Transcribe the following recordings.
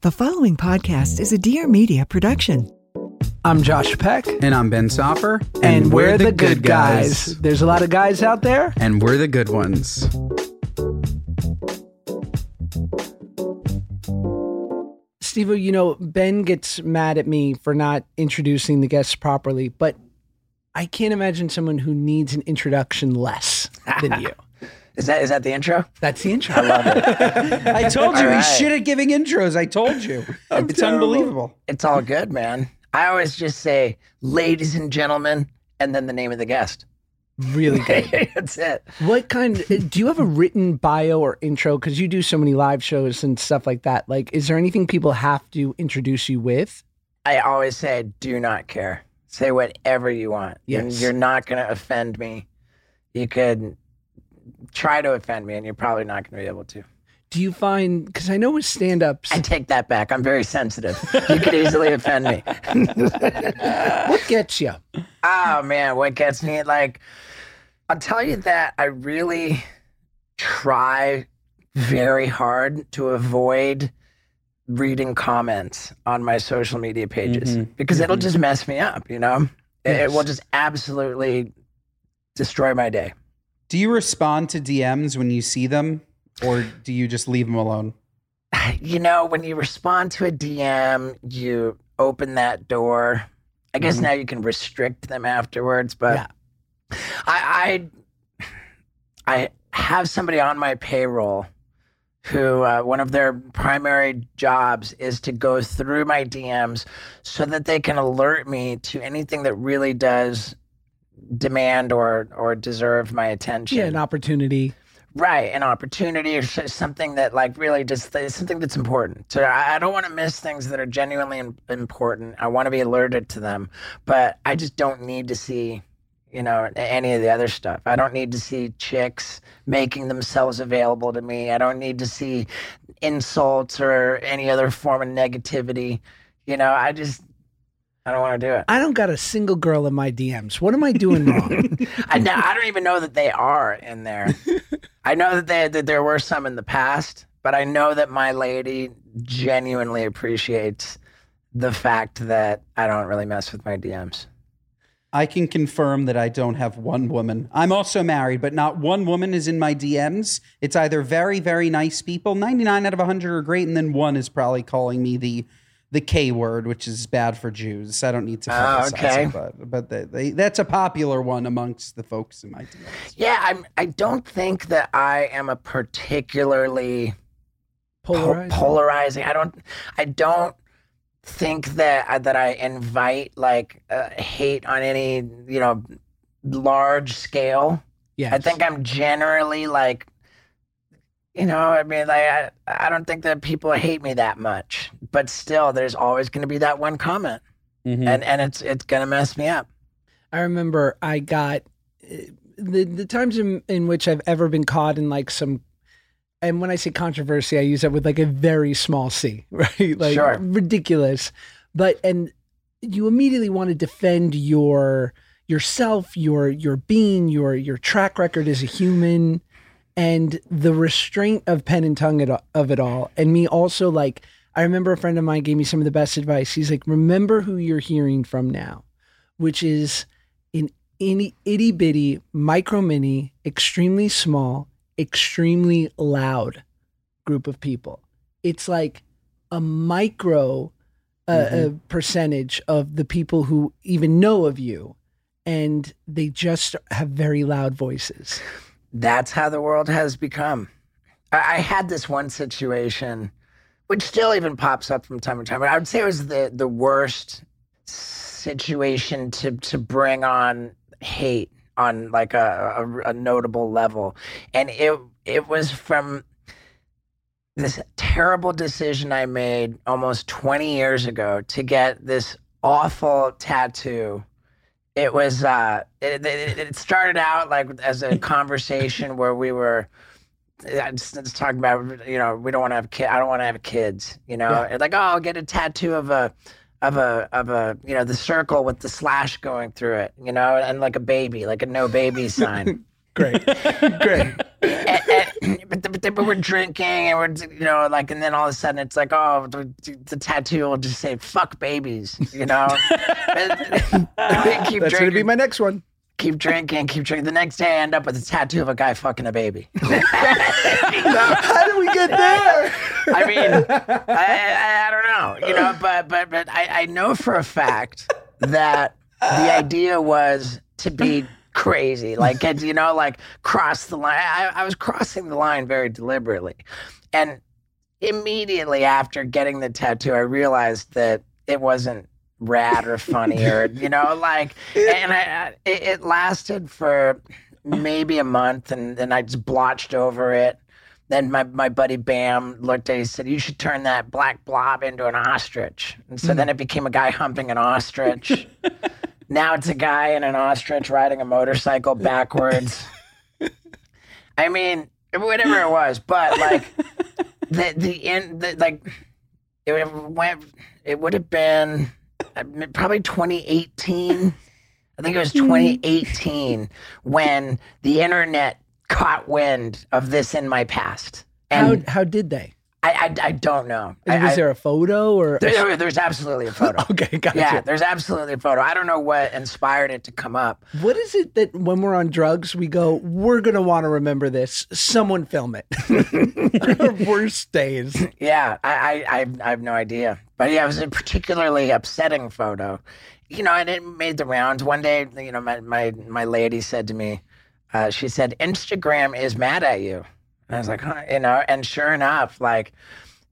The following podcast is a Dear Media production. I'm Josh Peck. And I'm Ben Soffer. And, we're, the, good guys. There's a lot of guys out there. And we're the good ones. Steve, you know, Ben gets mad at me for not introducing the guests properly, but I can't imagine someone who needs an introduction less than you. Is that is that the intro? That's the intro. I love it. I told you All right. he's shit at giving intros. I told you. it's unbelievable. It's all good, man. I always just say, ladies and gentlemen, and then the name of the guest. really good. That's it. What kind do you have a written bio or intro? Because you do so many live shows and stuff like that. Like, is there anything people have to introduce you with? I always say, do not care. Say whatever you want. You're- Yes. You're, not going to offend me. You could try to offend me, and you're probably not going to be able to. Do you find because I know with stand ups, I take that back. I'm very sensitive. You could easily offend me. what gets you? Oh man, what gets me like I'll tell you that I really try very hard to avoid reading comments on my social media pages Mhm. because it'll Mhm. just mess me up, you know? It, it will just absolutely destroy my day. Do you respond to DMs when you see them, or do you just leave them alone? You know, when you respond to a DM, you open that door. I guess Mhm. now you can restrict them afterwards, but Yeah. I, I I have somebody on my payroll who uh, one of their primary jobs is to go through my DMs so that they can alert me to anything that really does demand or or deserve my attention. Yeah, an opportunity. Right, an opportunity or something that like really just something that's important. So I, I don't want to miss things that are genuinely important. I want to be alerted to them, but I just don't need to see, you know, any of the other stuff. I don't need to see chicks making themselves available to me. I don't need to see insults or any other form of negativity. You know, I just I don't want to do it. I don't got a single girl in my DMs. What am I doing wrong? I, now, I don't even know that they are in there. I know that, they, that there were some in the past, but I know that my lady genuinely appreciates the fact that I don't really mess with my DMs. I can confirm that I don't have one woman. I'm also married, but not one woman is in my DMs. It's either very, very nice people, 99 out of 100 are great, and then one is probably calling me the the K word, which is bad for Jews. I don't need to Oh, okay. it, but, but they, they, that's a popular one amongst the folks in my DMs. Yeah, I'm, I don't think that I am a particularly po- Polarizing. polarizing. I don't. I don't think that I- that I invite like uh, hate on any you know large scale. Yes. I think I'm generally like, you know, I mean, like, I, I don't think that people hate me that much, but still, there's always going to be that one comment, Mhm. and and it's it's going to mess me up. I remember I got uh, the the times in, in which I've ever been caught in like some and when I say controversy, I use that with like a very small c, right? Like Sure. ridiculous. But and you immediately want to defend your yourself, your your being, your your track record as a human and the restraint of pen and tongue of it all. And me also like I remember a friend of mine gave me some of the best advice. He's like, remember who you're hearing from now, which is an itty, itty bitty, micro mini, extremely small, extremely loud group of people. It's like a micro a, a mm-hmm. percentage of the people who even know of you, and they just have very loud voices. That's how the world has become. I, I had this one situation, which still even pops up from time to time. But I would say it was the the worst situation to to bring on hate on like a, a, a notable level, and it it was from this terrible decision I made almost 20 years ago to get this awful tattoo. It was uh it, it, it started out like as a conversation where we were just, just talking about you know we don't want to have kid I don't want to have kids you know? And like oh I'll get a tattoo of a of a of a you know the circle with the slash going through it you know? And like a baby like a no baby sign Great, great. and, and, eh, eh, but, but, but we're drinking and we're you know like and then all of a sudden it's like oh the, the tattoo will just say fuck babies you know And we keep That's gonna be my next one. keep drinking keep drinking the next day I end up with a tattoo of a guy fucking a baby How did we get there? I mean I, I, I don't know you know but but but I, I know for a fact that the idea was to be crazy like it's, you know like cross the line I, I was crossing the line very deliberately and immediately after getting the tattoo i realized that it wasn't rad or funny or you know like and I, it, it lasted for maybe a month and then i just blotched over it then my, my buddy Bam looked at it. He said, You should turn that black blob into an ostrich. And so hmm. then it became a guy humping an ostrich. now it's a guy in an ostrich riding a motorcycle backwards. I mean, whatever it was, but like the the end, the, like it went. It would have been uh, probably 2018. I think it was 2018 when the internet caught wind of this in my past. How how did they? I, I, I don't know. Is, I, there a photo or? there- there's absolutely a photo. okay, gotcha. Yeah, there's absolutely a photo. I don't know what inspired it to come up. What is it that when we're on drugs, we go, we're going to want to remember this? Someone film it. Our worst days. Yeah, I, I, I, I have no idea. But yeah, it was a particularly upsetting photo. You know, and it made the rounds. One day, you know, my, my, my lady said to me, uh, she said, Instagram is mad at you. And I was like, huh? You know, and sure enough, like,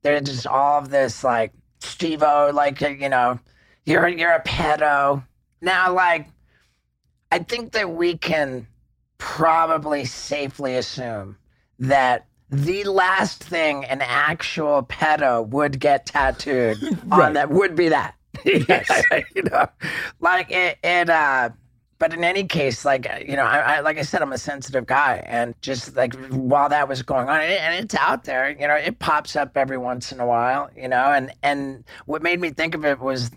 there's just all of this, like, Steve-O, like, uh, you know, you're, you're a pedo. Now, like, I think that we can probably safely assume that the last thing an actual pedo would get tattooed on that would be that. Yes. you know, like it, it uh, but in any case, like uh, you know, I, I like I said, I'm a sensitive guy, and just like while that was going on, and, it's out there, you know, it pops up every once in a while, you know, and and what made me think of it was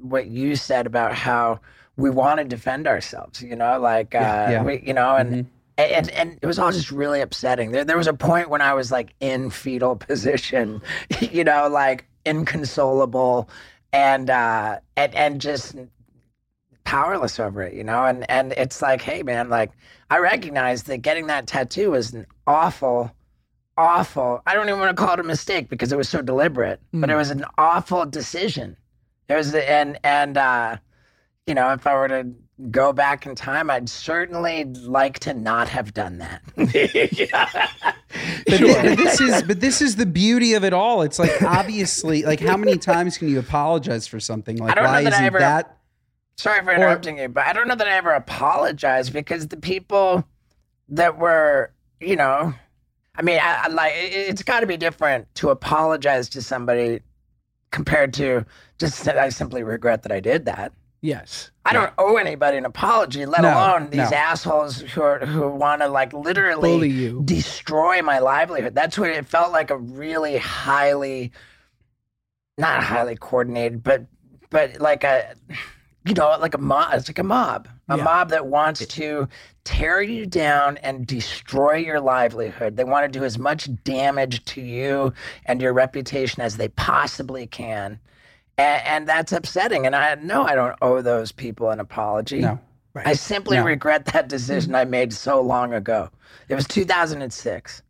what you said about how we want to defend ourselves, you know, like uh, yeah. we, you know, and. And, and it was all just really upsetting. There, there was a point when I was like in fetal position, you know, like inconsolable, and uh, and and just powerless over it, you know? And and it's like, hey man, like I recognize that getting that tattoo was an awful, awful I don't even want to call it a mistake because it was so deliberate, but it was an awful decision. There was and and uh, you know, if I were to go back in time, I'd certainly like to not have done that. But, thi- but this is but this is the beauty of it all. It's like obviously like how many times can you apologize for something? Like why that I isn't ever- that Sorry for interrupting you, but I don't know that I ever apologized because the people that were, you know, I mean, I, I like it- it's got to be different to apologize to somebody compared to just that I simply regret that I did that. Yes. I don't owe anybody an apology, let No, alone these no. assholes who are, who want to like literally destroy my livelihood. That's what it felt like a really highly, not highly coordinated, but but like a, you know, like a mob. It's like a mob, a Yeah. mob that wants to tear you down and destroy your livelihood. They want to do as much damage to you and your reputation as they possibly can. And, and that's upsetting. And I no, I don't owe those people an apology. No. I simply No. regret that decision I made so long ago. It was 2006.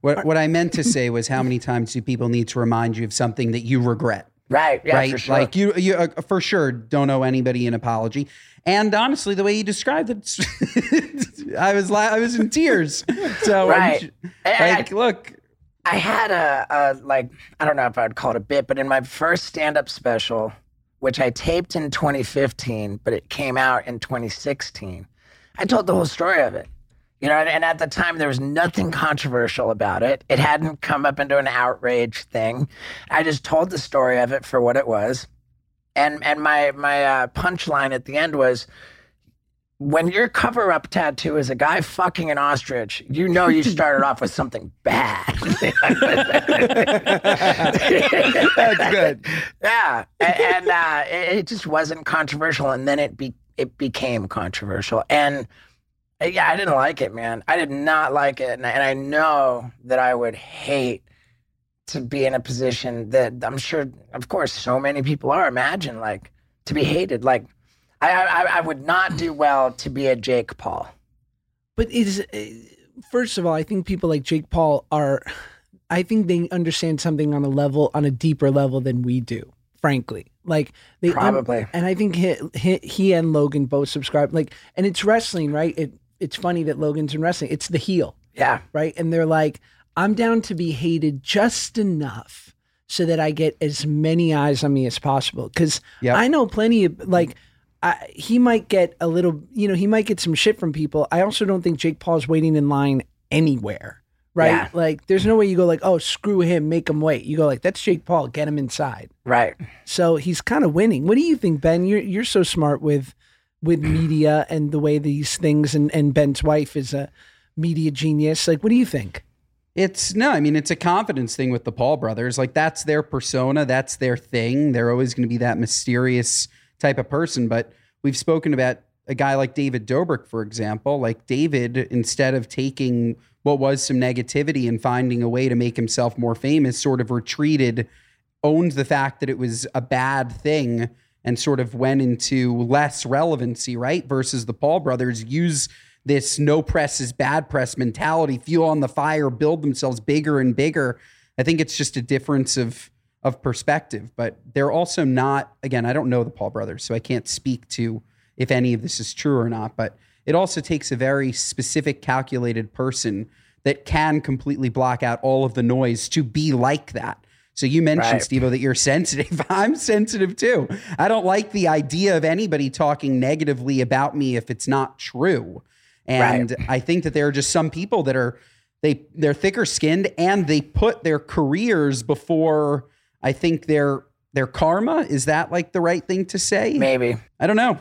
What what I meant to say was how many times do people need to remind you of something that you regret? Right. Yeah, right? for sure. Like you, you uh, for sure don't owe anybody an apology. And honestly, the way you described it, I was la- I was in tears. So Right. sh- And I- look, I had a, a like I don't know if I'd call it a bit, but in my first stand-up special, which I taped in 2015, but it came out in 2016, I told the whole story of it. You know, and, at the time there was nothing controversial about it. It hadn't come up into an outrage thing. I just told the story of it for what it was, and and my my uh, punchline at the end was. When your cover up tattoo is a guy fucking an ostrich, you know you started off with something bad. That's good. Yeah, and, and uh, it, it just wasn't controversial, and then it be it became controversial, and yeah, I didn't like it, man. I did not like it, and, and I know that I would hate to be in a position that I'm sure, of course, so many people are. Imagine like to be hated. Like I I, I would not do well to be a Jake Paul. But is uh, first of all, I think people like Jake Paul are. I think they understand something on a level, on a deeper level than we do. Frankly, like they Probably. and I think he, he, he and Logan both subscribe. Like, and it's wrestling, right? It it's funny that Logan's in wrestling. It's the heel, Yeah, right? And they're like, I'm down to be hated just enough so that I get as many eyes on me as possible. Because Yep. I know plenty of like. I, he might get a little, you know, he might get some shit from people. I also don't think Jake Paul's waiting in line anywhere, right? Yeah. Like, there's no way you go like, oh, screw him, make him wait. You go like, that's Jake Paul, get him inside. right. So he's kind of winning. What do you think, Ben? You're you're so smart with with media and the way these things, and and Ben's wife is a media genius. Like, what do you think? It's no, I mean, it's a confidence thing with the Paul brothers. Like, that's their persona, that's their thing. They're always going to be that mysterious type of person. But we've spoken about a guy like David Dobrik, for example. Like, David, instead of taking what was some negativity and finding a way to make himself more famous, sort of retreated, owned the fact that it was a bad thing. And sort of went into less relevancy, right? Versus the Paul brothers use this no press is bad press mentality, fuel on the fire, build themselves bigger and bigger. I think it's just a difference of of perspective, but they're also not again, I don't know the Paul brothers, so I can't speak to if any of this is true or not, but it also takes a very specific calculated person that can completely block out all of the noise to be like that. So you mentioned, Right. Steve, that you're sensitive. I'm sensitive too. I don't like the idea of anybody talking negatively about me if it's not true. And I think that there are just some people that are they they're thicker skinned and they put their careers before I think their their karma. Is that like the right thing to say? Maybe. I don't know.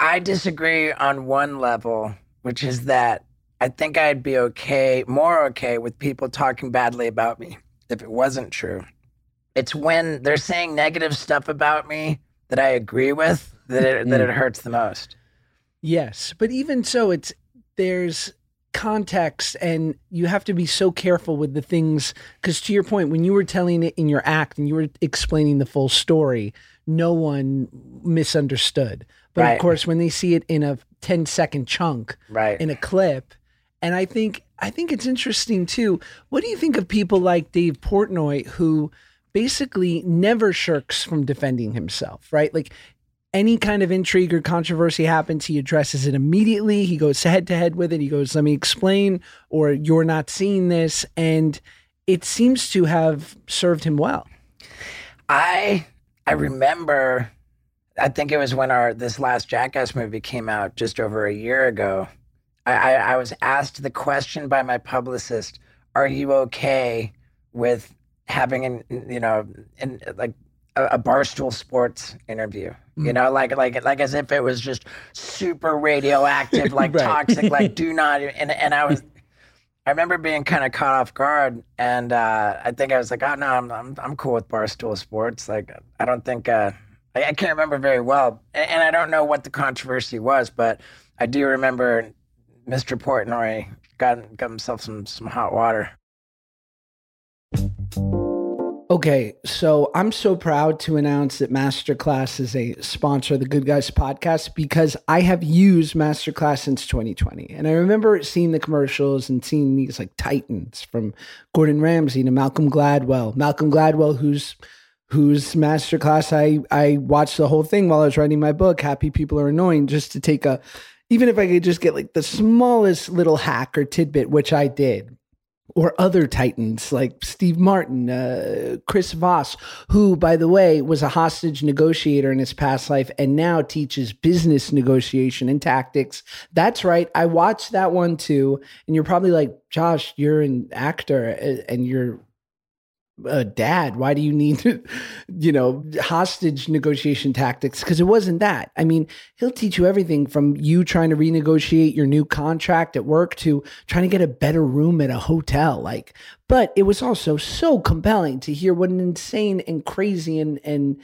I disagree on one level, which is that I think I'd be okay, more okay with people talking badly about me if it wasn't true. It's when they're saying negative stuff about me that I agree with that it, that it mm. hurts the most. Yes, but even so, it's there's context, and you have to be so careful with the things. Because to your point, when you were telling it in your act and you were explaining the full story, no one misunderstood. But Right. of course, when they see it in a 10 second chunk, Right. in a clip. And I think I think it's interesting too. What do you think of people like Dave Portnoy who basically never shirks from defending himself, right? Like any kind of intrigue or controversy happens, he addresses it immediately. He goes head to head with it. He goes, "Let me explain," or "You're not seeing this," and it seems to have served him well. I I remember I think it was when our this last Jackass movie came out just over a year ago. I, I, I was asked the question by my publicist, "Are you okay with having an you know in like a, a barstool sports interview?" You know, like like like as if it was just super radioactive, like Right. toxic, like do not. And and I was I remember being kind of caught off guard, and uh, I think I was like, "Oh no, I'm I'm, I'm cool with Barstool Sports." Like, I don't think uh, I, I can't remember very well, and, and I don't know what the controversy was, but I do remember Mr. Portnoy got got himself some some hot water. Okay, so I'm so proud to announce that Masterclass is a sponsor of the Good Guys podcast because I have used Masterclass since 2020. And I remember seeing the commercials and seeing these like titans from Gordon Ramsay to Malcolm Gladwell. Malcolm Gladwell, who's whose masterclass I I watched the whole thing while I was writing my book. Happy people are annoying. Just to take a, even if I could just get like the smallest little hack or tidbit, which I did or other titans like Steve Martin, uh, Chris Voss, who, by the way, was a hostage negotiator in his past life and now teaches business negotiation and tactics. That's right. I watched that one too. And you're probably like, Josh, you're an actor uh, and you're uh, dad why do you need you know hostage negotiation tactics? Because it wasn't that. I mean he'll teach you everything from you trying to renegotiate your new contract at work to trying to get a better room at a hotel like. But it was also so compelling to hear what an insane and crazy and and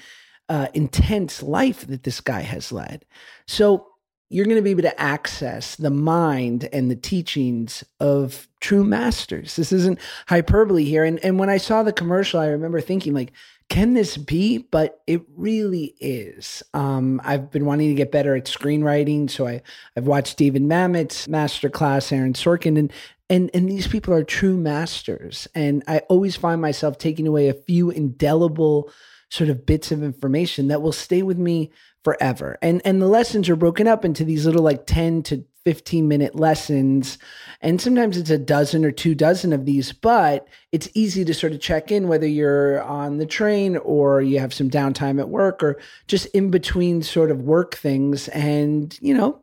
uh, intense life that this guy has led. So you're going to be able to access the mind and the teachings of true masters. This isn't hyperbole here. And, and when I saw the commercial, I remember thinking, like, can this be? But it really is. Um, I've been wanting to get better at screenwriting. So I, I've watched David Mamet's masterclass, Aaron Sorkin, and and and these people are true masters. And I always find myself taking away a few indelible sort of bits of information that will stay with me forever. And and the lessons are broken up into these little like 10 to 15 minute lessons. And sometimes it's a dozen or two dozen of these, but it's easy to sort of check in whether you're on the train or you have some downtime at work or just in between sort of work things and, you know,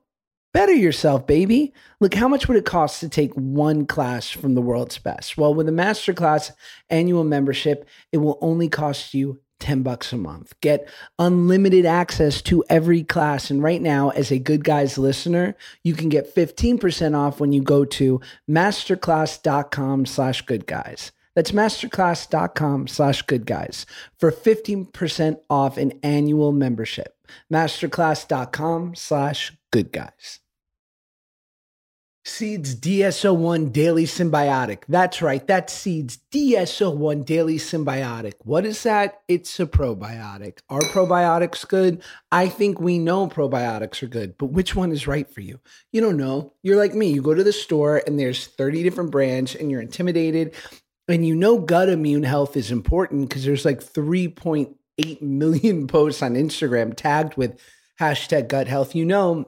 better yourself, baby. Look, how much would it cost to take one class from the world's best? Well, with a masterclass annual membership, it will only cost you 10 bucks a month. Get unlimited access to every class. And right now, as a Good Guys listener, you can get 15% off when you go to masterclass.com slash good guys. That's masterclass.com slash good guys for 15% off an annual membership. Masterclass.com slash good guys. Seeds DS01 Daily Synbiotic. That's right. That's Seeds DS01 Daily Synbiotic. What is that? It's a probiotic. Are probiotics good? I think we know probiotics are good, but which one is right for you? You don't know. You're like me. You go to the store and there's 30 different brands and you're intimidated. And you know gut immune health is important because there's like 3.8 million posts on Instagram tagged with hashtag gut health. You know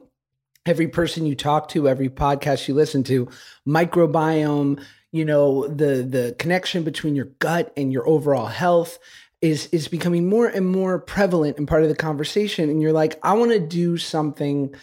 every person you talk to, every podcast you listen to, microbiome, you know, the the connection between your gut and your overall health is is becoming more and more prevalent and part of the conversation and you're like, I want to do something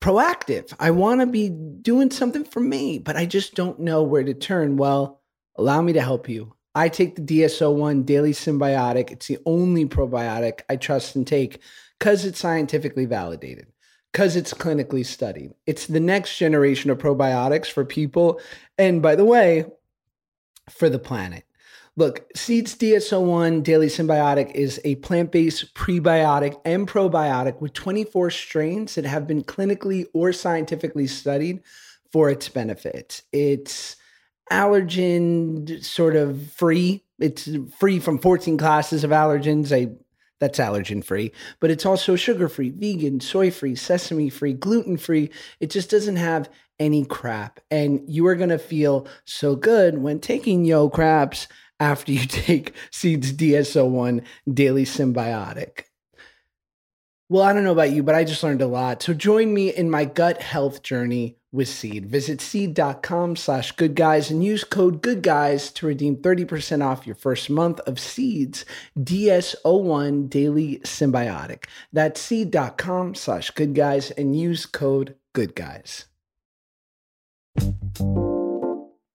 proactive. I want to be doing something for me, but I just don't know where to turn. Well, allow me to help you. I take the DS01 Daily Synbiotic. It's the only probiotic I trust and take because it's scientifically validated because it's clinically studied. It's the next generation of probiotics for people. And by the way, for the planet. Look, Seeds DS01 Daily Synbiotic is a plant based prebiotic and probiotic with 24 strains that have been clinically or scientifically studied for its benefits. It's allergen sort of free. It's free from 14 classes of allergens. I that's allergen free, but it's also sugar free, vegan, soy free, sesame free, gluten free. It just doesn't have any crap. And you are going to feel so good when taking yo craps after you take Seeds DS01 Daily Synbiotic. Well, I don't know about you, but I just learned a lot. So join me in my gut health journey with Seed. Visit seed.com slash good guys and use code good guys to redeem 30% off your first month of Seed's DS01 Daily Synbiotic. That's seed.com slash good guys and use code good guys.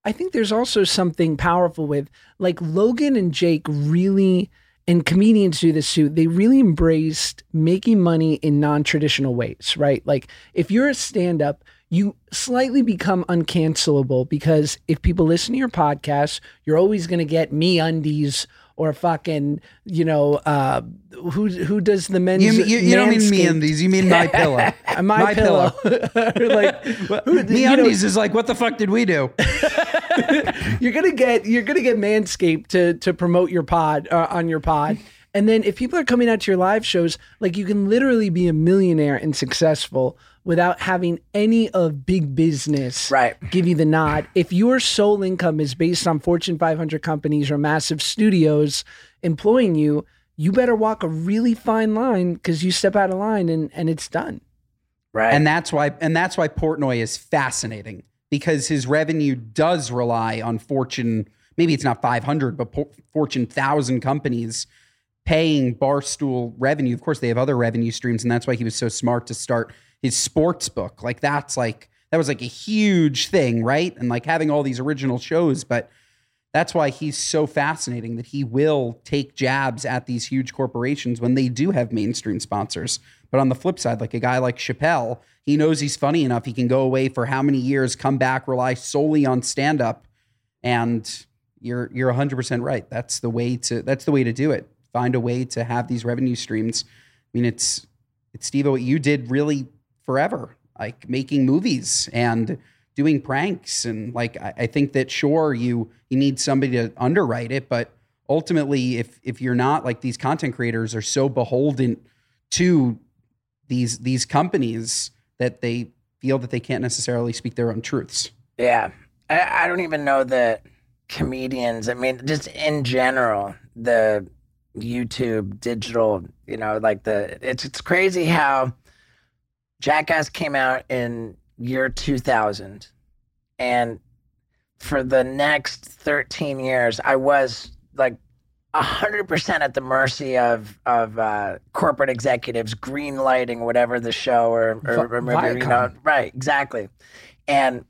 I think there's also something powerful with like Logan and Jake really and comedians do this too. They really embraced making money in non-traditional ways, right? Like if you're a stand-up, you slightly become uncancelable because if people listen to your podcast, you're always going to get MeUndies or fucking, you know, uh, who who does the men's? You, you, you don't mean MeUndies. You mean my pillow. Uh, my, pillow. like who, Me you know, undies is like, what the fuck did we do? you're gonna get you're gonna get Manscaped to to promote your pod uh, on your pod. And then if people are coming out to your live shows, like you can literally be a millionaire and successful without having any of big business Right. give you the nod. If your sole income is based on Fortune 500 companies or massive studios employing you, you better walk a really fine line because you step out of line and and it's done. Right. And that's why and that's why Portnoy is fascinating because his revenue does rely on Fortune, maybe it's not 500, but por- Fortune 1000 companies paying Barstool revenue. Of course, they have other revenue streams and that's why he was so smart to start his sports book. Like that's like that was like a huge thing, right? And like having all these original shows, but that's why he's so fascinating that he will take jabs at these huge corporations when they do have mainstream sponsors. But on the flip side, like a guy like Chappelle, he knows he's funny enough. He can go away for how many years, come back, rely solely on stand up. And you're you're 100% right. That's the way to that's the way to do it. Find a way to have these revenue streams. I mean, it's it's Steve what you did really forever, like making movies and doing pranks and like I, I think that sure you you need somebody to underwrite it, but ultimately if if you're not like these content creators are so beholden to these these companies that they feel that they can't necessarily speak their own truths. Yeah. I, I don't even know that comedians, I mean, just in general, the YouTube digital, you know, like the it's it's crazy how Jackass came out in year 2000 and for the next 13 years I was like 100% at the mercy of of uh, corporate executives green lighting whatever the show or, or, or maybe, you know, right exactly. And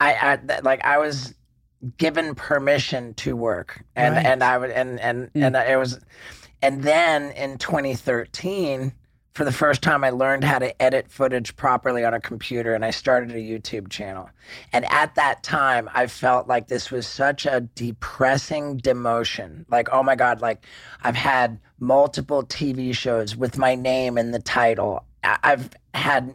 I, I like I was given permission to work. And Right. and I would and and Mm. and it was and then in 2013 for the first time I learned how to edit footage properly on a computer and I started a YouTube channel. And at that time I felt like this was such a depressing demotion. Like oh my god, like I've had multiple TV shows with my name in the title. I've had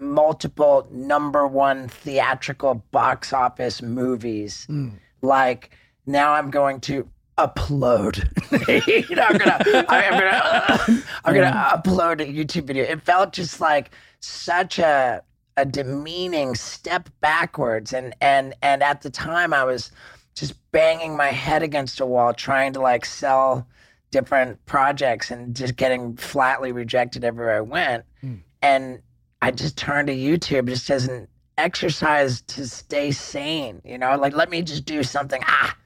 multiple number one theatrical box office movies. Mm. Like now I'm going to upload. you know, I'm gonna, I'm gonna, I'm gonna upload a YouTube video. It felt just like such a a demeaning step backwards, and and and at the time I was just banging my head against a wall trying to like sell different projects and just getting flatly rejected everywhere I went. Mm. And I just turned to YouTube just as an exercise to stay sane, you know, like let me just do something. Ah,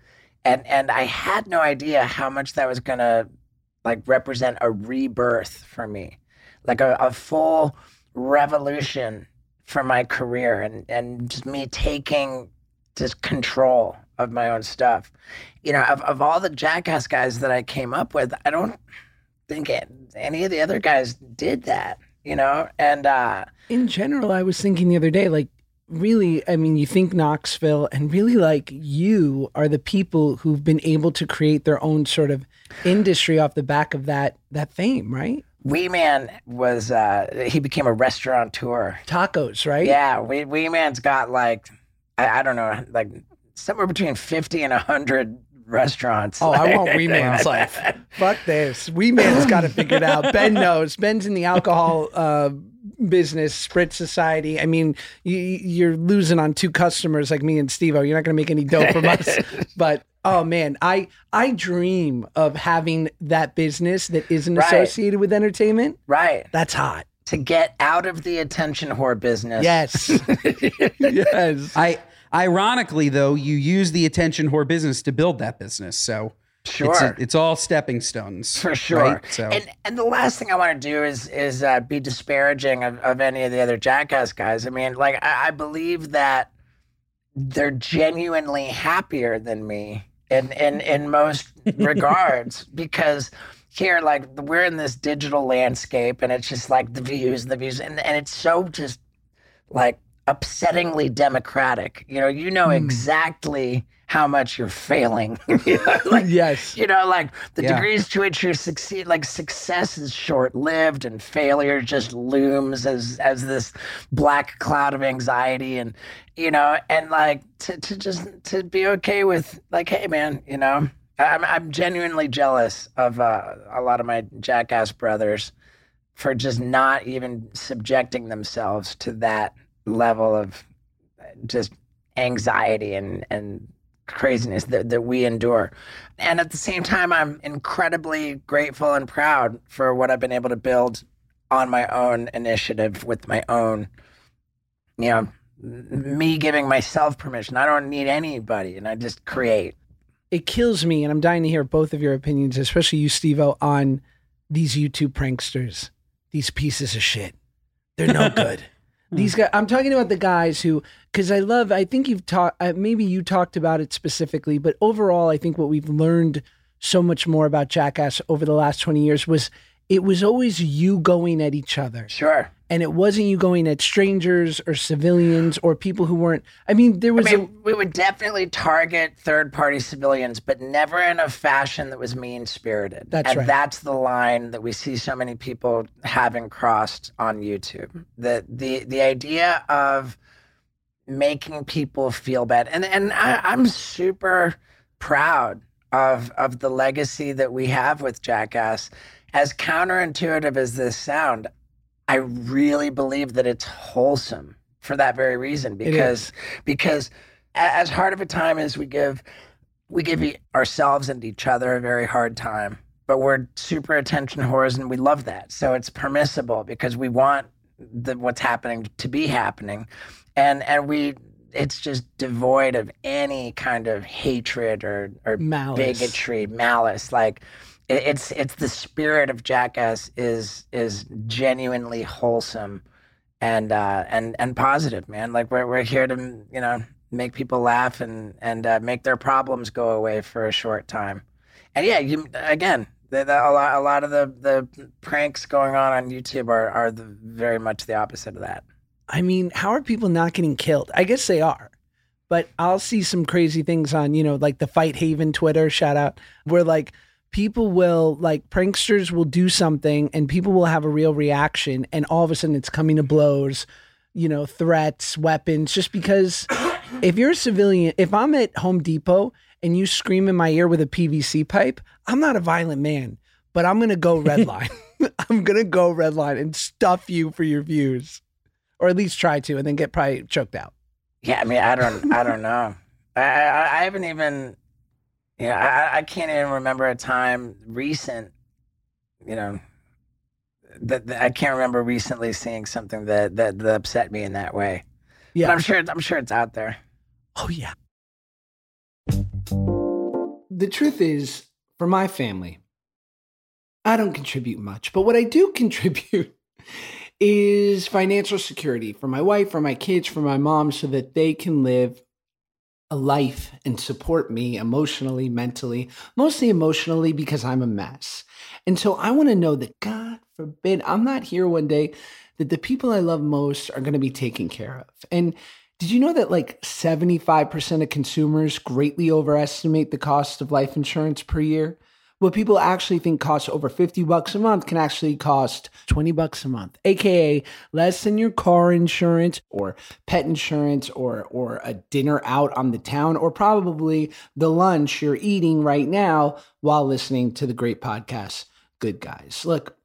and and I had no idea how much that was gonna like represent a rebirth for me, like a, a full revolution for my career, and and just me taking just control of my own stuff. You know, of, of all the jackass guys that I came up with, I don't think it, any of the other guys did that. You know, and uh, In general, I was thinking the other day, like, really, I mean, you think Knoxville, and really, like, you are the people who've been able to create their own sort of industry off the back of that that fame, right? Wee Man was uh, he became a restaurateur. Tacos, right? Yeah, Wee, Wee Man's got like I, I don't know, like somewhere between fifty and hundred restaurants. Oh, I want Wee Man's life. Fuck this. Wee Man's got to figure it figured out. Ben knows. Ben's in the alcohol uh, business, Spritz Society. I mean, you, you're losing on two customers like me and Steve oh. You're not going to make any dough from us. but oh man, I I dream of having that business that isn't Right. associated with entertainment. right That's hot. to get out of the attention whore business. Yes. yes. I ironically though, you use the attention whore business to build that business. So sure. it's, a- it's all stepping stones. For sure. right? So And and the last thing I want to do is is uh, be disparaging of, of any of the other jackass guys. I mean, like I, I believe that they're genuinely happier than me in in in most regards because here like we're in this digital landscape and it's just like the views the views and, and it's so just like upsettingly democratic you know you know exactly how much you're failing You know, like yes. you know, like the Yeah. degrees to which you succeed, like success is short lived and failure just looms as as this black cloud of anxiety and you know, and like to, to just to be okay with like, hey man, you know, I'm I'm genuinely jealous of uh, a lot of my jackass brothers for just not even subjecting themselves to that level of just anxiety and and craziness that, that we endure. And at the same time, I'm incredibly grateful and proud for what I've been able to build on my own initiative with my own, you know, me giving myself permission. I don't need anybody, and I just create. It kills me, and I'm dying to hear both of your opinions, especially you, Steve-O, on these YouTube pranksters. These pieces of shit. They're no good. These guys, I'm talking about the guys who, because I love, I think you've talked, uh, maybe you talked about it specifically, but overall, I think what we've learned so much more about Jackass over the last 20 years was it was always you going at each other. Sure. And it wasn't you going at strangers or civilians or people who weren't. I mean, there I was mean, we would definitely target third party civilians, but never in a fashion that was mean spirited. That's and right. that's the line that we see so many people having crossed on YouTube. The the the idea of making people feel bad. And and I, I'm super proud of of the legacy that we have with Jackass. As counterintuitive as this sound, I really believe that it's wholesome for that very reason because because as hard of a time as we give we give ourselves and each other a very hard time but we're super attention whores and we love that. So it's permissible because we want the, what's happening to be happening. And and we it's just devoid of any kind of hatred or or Malice. bigotry malice. Like it's it's the spirit of jackass is is genuinely wholesome and uh and and positive man like we're we're here to you know make people laugh and and uh, make their problems go away for a short time and yeah you again the, the, a lot a lot of the the pranks going on on youtube are are the, very much the opposite of that I mean, how are people not getting killed? I guess they are. But I'll see some crazy things on, you know, like the Fight Haven Twitter, shout out, where like people will, like pranksters will do something and people will have a real reaction. And all of a sudden it's coming to blows, you know, threats, weapons, just because if you're a civilian, if I'm at Home Depot and you scream in my ear with a PVC pipe, I'm not a violent man, but I'm going to go redline. I'm going to go redline and stuff you for your views or at least try to, and then get probably choked out. Yeah, I mean, I don't, I don't know. I, I, I haven't even, yeah, I, I can't even remember a time recent, you know, that, that I can't remember recently seeing something that, that that upset me in that way. Yeah. But I'm sure, I'm sure it's out there. Oh yeah. The truth is, for my family, I don't contribute much, but what I do contribute is financial security for my wife, for my kids, for my mom, so that they can live a life and support me emotionally, mentally, mostly emotionally because I'm a mess. And so I want to know that God forbid I'm not here one day that the people I love most are going to be taken care of. And did you know that like 75% of consumers greatly overestimate the cost of life insurance per year? What people actually think costs over 50 bucks a month can actually cost 20 bucks a month, aka less than your car insurance or pet insurance or or a dinner out on the town or probably the lunch you're eating right now while listening to the great podcast Good Guys. Look,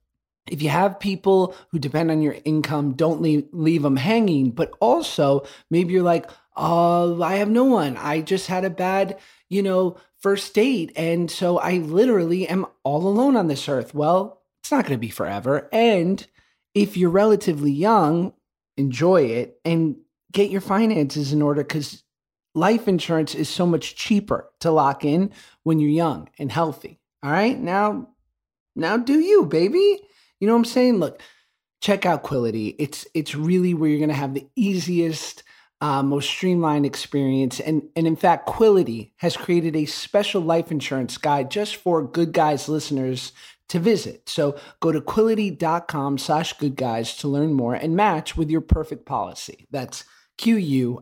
if you have people who depend on your income, don't leave leave them hanging. But also, maybe you're like, oh, I have no one. I just had a bad, you know, first date, and so I literally am all alone on this earth. Well, it's not going to be forever. And if you're relatively young, enjoy it and get your finances in order because life insurance is so much cheaper to lock in when you're young and healthy. All right, now, now do you, baby? You know what I'm saying? Look, check out Quility. It's it's really where you're gonna have the easiest, uh, most streamlined experience. And and in fact, Quility has created a special life insurance guide just for Good Guys listeners to visit. So go to quility.com slash good guys to learn more and match with your perfect policy. That's Q-U-I-L-I-T-Y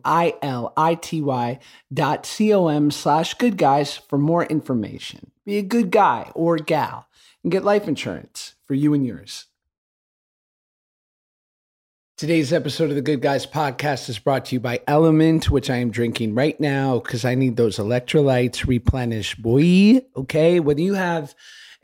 dot C-O-M slash good guys for more information. Be a good guy or gal and get life insurance for you and yours. Today's episode of the Good Guys podcast is brought to you by LMNT, which I am drinking right now because I need those electrolytes replenished, boy. Okay. Whether you have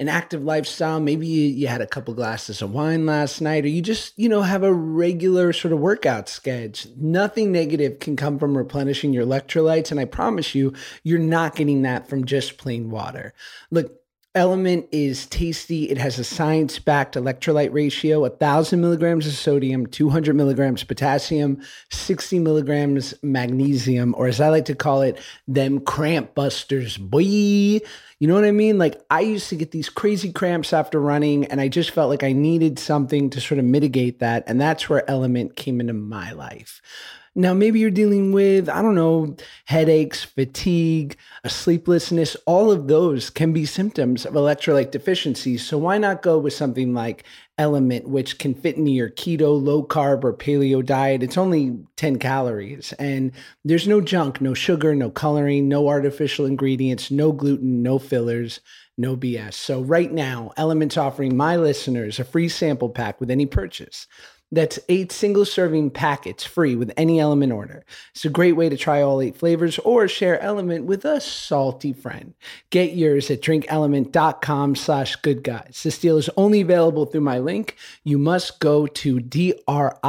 an active lifestyle. Maybe you, you had a couple glasses of wine last night, or you just, you know, have a regular sort of workout schedule. Nothing negative can come from replenishing your electrolytes. And I promise you, you're not getting that from just plain water. Look, LMNT is tasty. It has a science backed electrolyte ratio 1,000 milligrams of sodium, 200 milligrams potassium, 60 milligrams magnesium, or as I like to call it, them cramp busters, boy. You know what I mean? Like, I used to get these crazy cramps after running, and I just felt like I needed something to sort of mitigate that. And that's where LMNT came into my life. Now, maybe you're dealing with, I don't know, headaches, fatigue, sleeplessness. All of those can be symptoms of electrolyte deficiency. So, why not go with something like LMNT, which can fit into your keto, low carb, or paleo diet? It's only 10 calories, and there's no junk, no sugar, no coloring, no artificial ingredients, no gluten, no fillers. No BS. So, right now, LMNT's offering my listeners a free sample pack with any purchase. That's eight single serving packets free with any LMNT order. It's a great way to try all eight flavors or share LMNT with a salty friend. Get yours at drinkLMNT.com slash good guys. This deal is only available through my link. You must go to D-R-I-N-K-L-M-N-T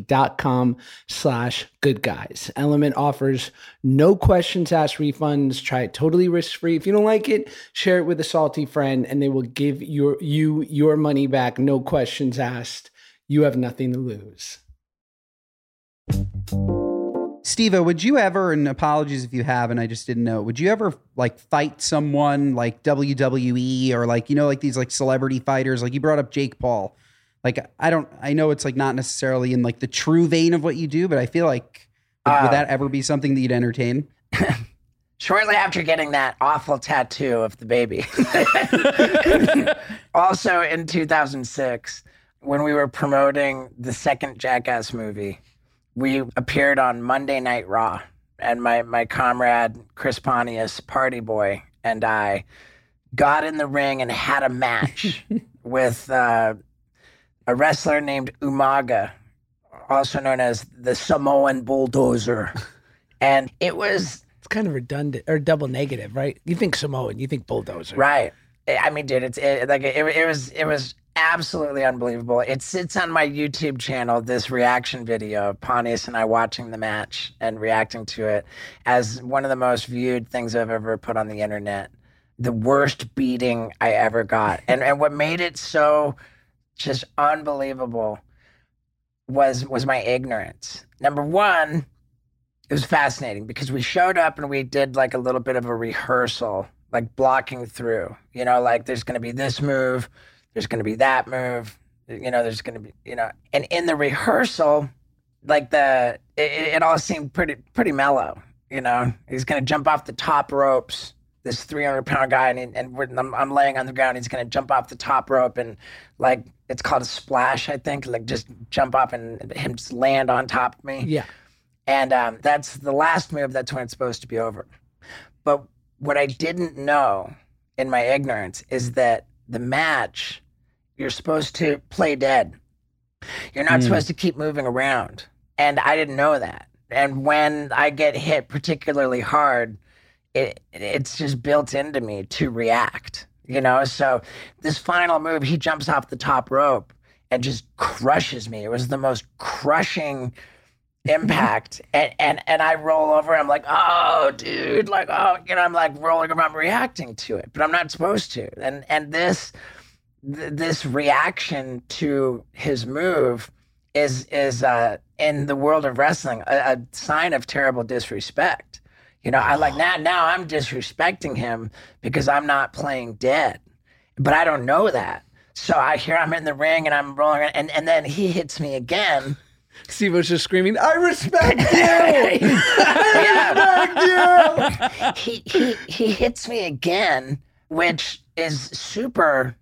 dot com slash good guys. LMNT offers no questions asked refunds. Try it totally risk free. If you don't like it, share it with a salty friend and they will give your you your money back, no questions asked. You have nothing to lose. Steve, would you ever, and apologies if you have, and I just didn't know, would you ever like fight someone like WWE or like, you know, like these like celebrity fighters? Like you brought up Jake Paul. Like, I don't, I know it's like not necessarily in like the true vein of what you do, but I feel like, would, would Uh, that ever be something that you'd entertain? Shortly after getting that awful tattoo of the baby. also in 2006, when we were promoting the second Jackass movie, we appeared on Monday Night Raw. And my, my comrade, Chris Pontius, Party Boy, and I got in the ring and had a match with uh, a wrestler named Umaga, also known as the Samoan Bulldozer. And it was It's kind of redundant or double negative, right? You think Samoan, you think bulldozer. Right. I mean, dude, it's it, like it, it was it was absolutely unbelievable. It sits on my YouTube channel. This reaction video of Pontius and I watching the match and reacting to it as one of the most viewed things I've ever put on the internet. The worst beating I ever got, and and what made it so just unbelievable was was my ignorance. Number one, it was fascinating because we showed up and we did like a little bit of a rehearsal, like blocking through. You know, like there's going to be this move, there's going to be that move. You know, there's going to be, you know, and in the rehearsal, like the it, it all seemed pretty pretty mellow. You know, he's going to jump off the top ropes. This 300 pound guy, and, he, and we're, I'm, I'm laying on the ground. He's going to jump off the top rope and like it's called a splash, I think. Like just jump up and him just land on top of me. Yeah. And um, that's the last move. That's when it's supposed to be over. But what I didn't know in my ignorance is that the match, you're supposed to play dead. You're not Hmm. supposed to keep moving around. And I didn't know that. And when I get hit particularly hard, it it's just built into me to react. You know, so this final move, he jumps off the top rope and just crushes me. It was the most crushing impact and, and and I roll over I'm like oh dude like oh you know I'm like rolling around reacting to it but I'm not supposed to and and this th- this reaction to his move is is uh in the world of wrestling a, a sign of terrible disrespect you know I like now now I'm disrespecting him because I'm not playing dead but I don't know that so I hear I'm in the ring and I'm rolling around, and and then he hits me again Steve was just screaming, I respect you! yeah. he, he he hits me again, which is super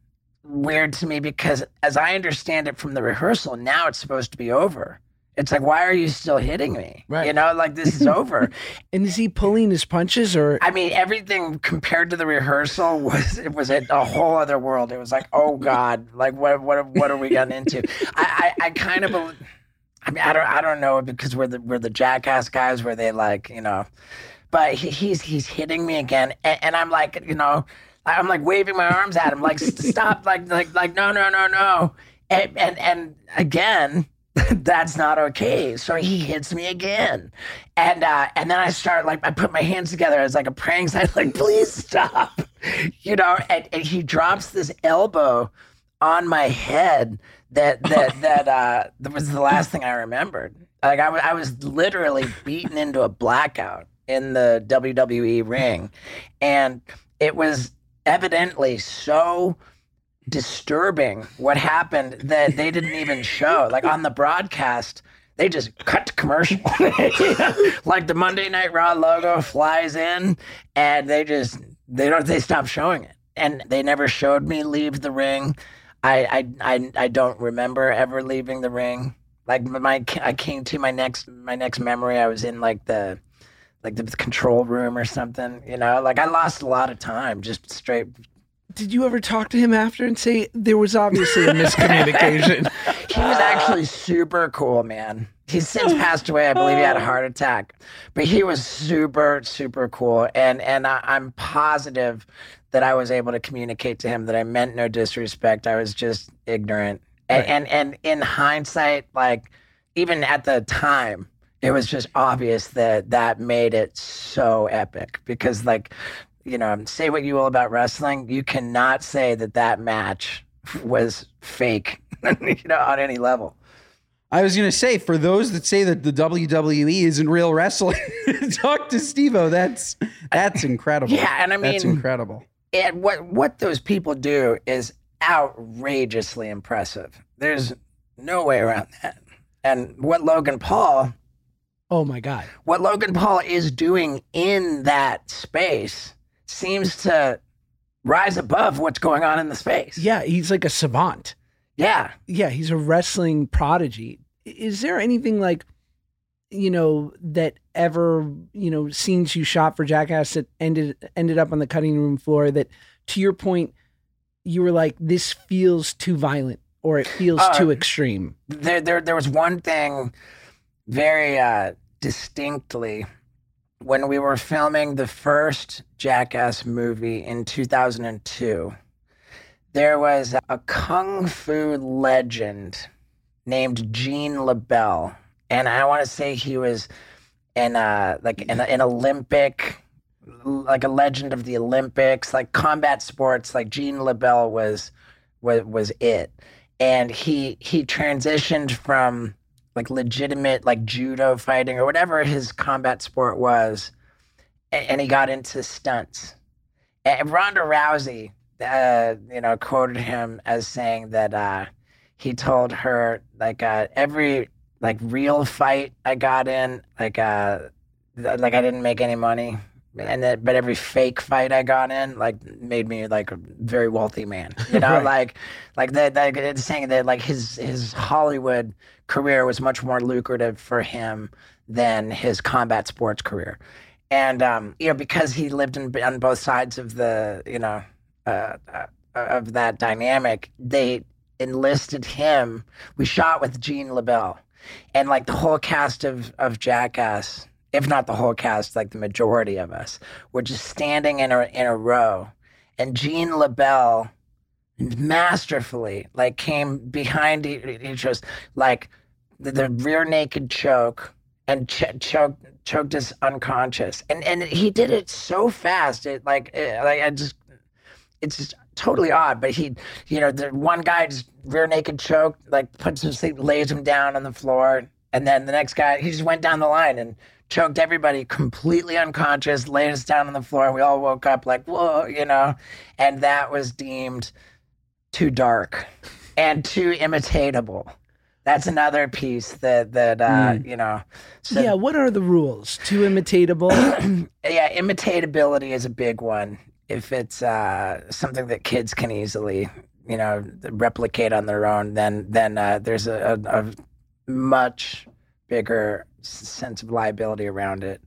weird to me because as I understand it from the rehearsal, now it's supposed to be over. It's like, why are you still hitting me? Right. You know, like this is over. And is he pulling his punches or I mean, everything compared to the rehearsal was it was a, a whole other world. It was like, oh God, like what what what are we getting into? I I, I kind of. I mean, I don't, I don't know because we're the we're the jackass guys where they like, you know, but he, he's he's hitting me again, and, and I'm like, you know, I'm like waving my arms at him, like stop, like like like no no no no, and and, and again. That's not okay. So he hits me again, and uh, and then I start like I put my hands together as like a praying sign, like please stop, you know. And, and he drops this elbow on my head that that that uh, that was the last thing I remembered. Like I, w- I was literally beaten into a blackout in the WWE ring, and it was evidently so disturbing what happened that they didn't even show. Like on the broadcast, they just cut to commercial. like the Monday Night Raw logo flies in, and they just they don't they stop showing it, and they never showed me leave the ring. I I I, I don't remember ever leaving the ring. Like my I came to my next my next memory. I was in like the like the control room or something. You know, like I lost a lot of time just straight Did you ever talk to him after and say there was obviously a miscommunication? He was actually super cool, man. He's since passed away. I believe he had a heart attack, but he was super, super cool. And and I, I'm positive that I was able to communicate to him that I meant no disrespect. I was just ignorant. And and, and in hindsight, like even at the time, it was just obvious that that made it so epic because like you know say what you will about wrestling you cannot say that that match was fake you know on any level I was gonna say, for those that say that the WWE isn't real wrestling, talk to Steve-O. That's that's incredible. Yeah, and I mean, that's mean- incredible. and what what those people do is outrageously impressive there's no way around that and what logan paul oh my god. what logan paul is doing in that space seems to rise above what's going on in the space Yeah, he's like a savant. yeah Yeah, he's a wrestling prodigy. Is there anything like, you know, that ever, you know, scenes you shot for Jackass that ended ended up on the cutting room floor that, to your point, you were like, this feels too violent or it feels Uh, too extreme. there, there, there was one thing very uh, distinctly when we were filming the first Jackass movie in 2002. There was a kung fu legend named Gene LeBell, and I want to say he was in a like in an Olympic, like a legend of the Olympics, like combat sports. Like Gene LeBell was was was it and he he transitioned from like legitimate like judo fighting or whatever his combat sport was and, he got into stunts. And ronda rousey uh, you know quoted him as saying that uh, he told her like uh, every like real fight i got in like uh th- like i didn't make any money. And that but every fake fight i got in like made me like a very wealthy man. You know Right. like like that like it's saying that like his his hollywood career was much more lucrative for him than his combat sports career. And um you know because he lived in on both sides of the you know uh, uh of that dynamic they enlisted him. We shot with gene lebell. And like the whole cast of of jackass if not the whole cast like the majority of us were just standing in a in a row. And gene lebell masterfully like came behind each us like the, the rear naked choke and ch- choked choked us unconscious. And and he did it so fast it like it, like i just it's just totally odd but he you know the one guy just rear naked choke like puts him sleep lays him down on the floor and then the next guy he just went down the line and choked everybody completely unconscious laid us down on the floor we all woke up like whoa you know? And that was deemed too dark and too imitatable that's another piece that that uh you know so yeah, what are the rules? Too imitatable? yeah, imitatability is a big one. If it's uh, something that kids can easily, you know, replicate on their own, then then uh, there's a, a, a much bigger sense of liability around it.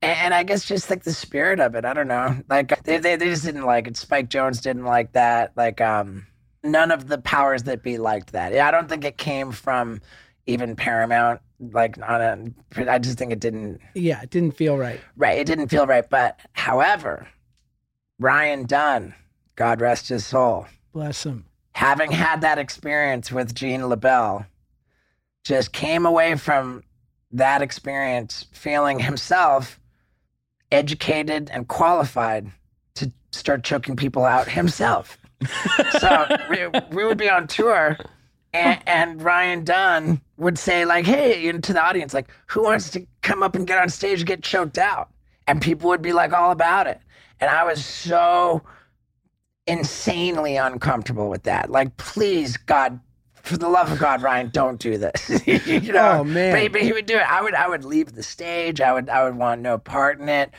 And, and I guess just like the spirit of it, I don't know. Like they, they they just didn't like it. Spike Jonze didn't like that. Like um, none of the powers that be liked that. Yeah, I don't think it came from even Paramount. like on a. I just think it didn't. Yeah, it didn't feel right. Right, it didn't feel right. But however, Ryan Dunn, God rest his soul, Bless him. having had that experience with Gene LeBell, just came away from that experience feeling himself educated and qualified to start choking people out himself. So we, we would be on tour and, and Ryan Dunn would say like, hey, to the audience, like, who wants to come up and get on stage and get choked out? And people would be like all about it. And I was so insanely uncomfortable with that. Like, please, God, for the love of God, Ryan, don't do this. you know, Oh, man. But, but he would do it. I would, I would leave the stage. I would, I would want no part in it.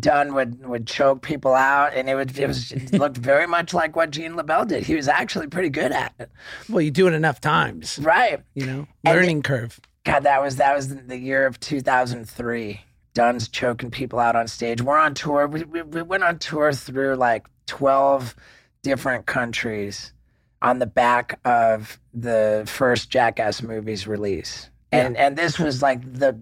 Dunn would would choke people out, and it would it was it looked very much like what Gene LeBell did. He was actually pretty good at it, Well, you do it enough times, right? you know, And learning curve. God, that was that was the year of 2003. Dunn's choking people out on stage. We're on tour. We, we, we went on tour through like 12 different countries on the back of the first Jackass movie's release. And and this was like the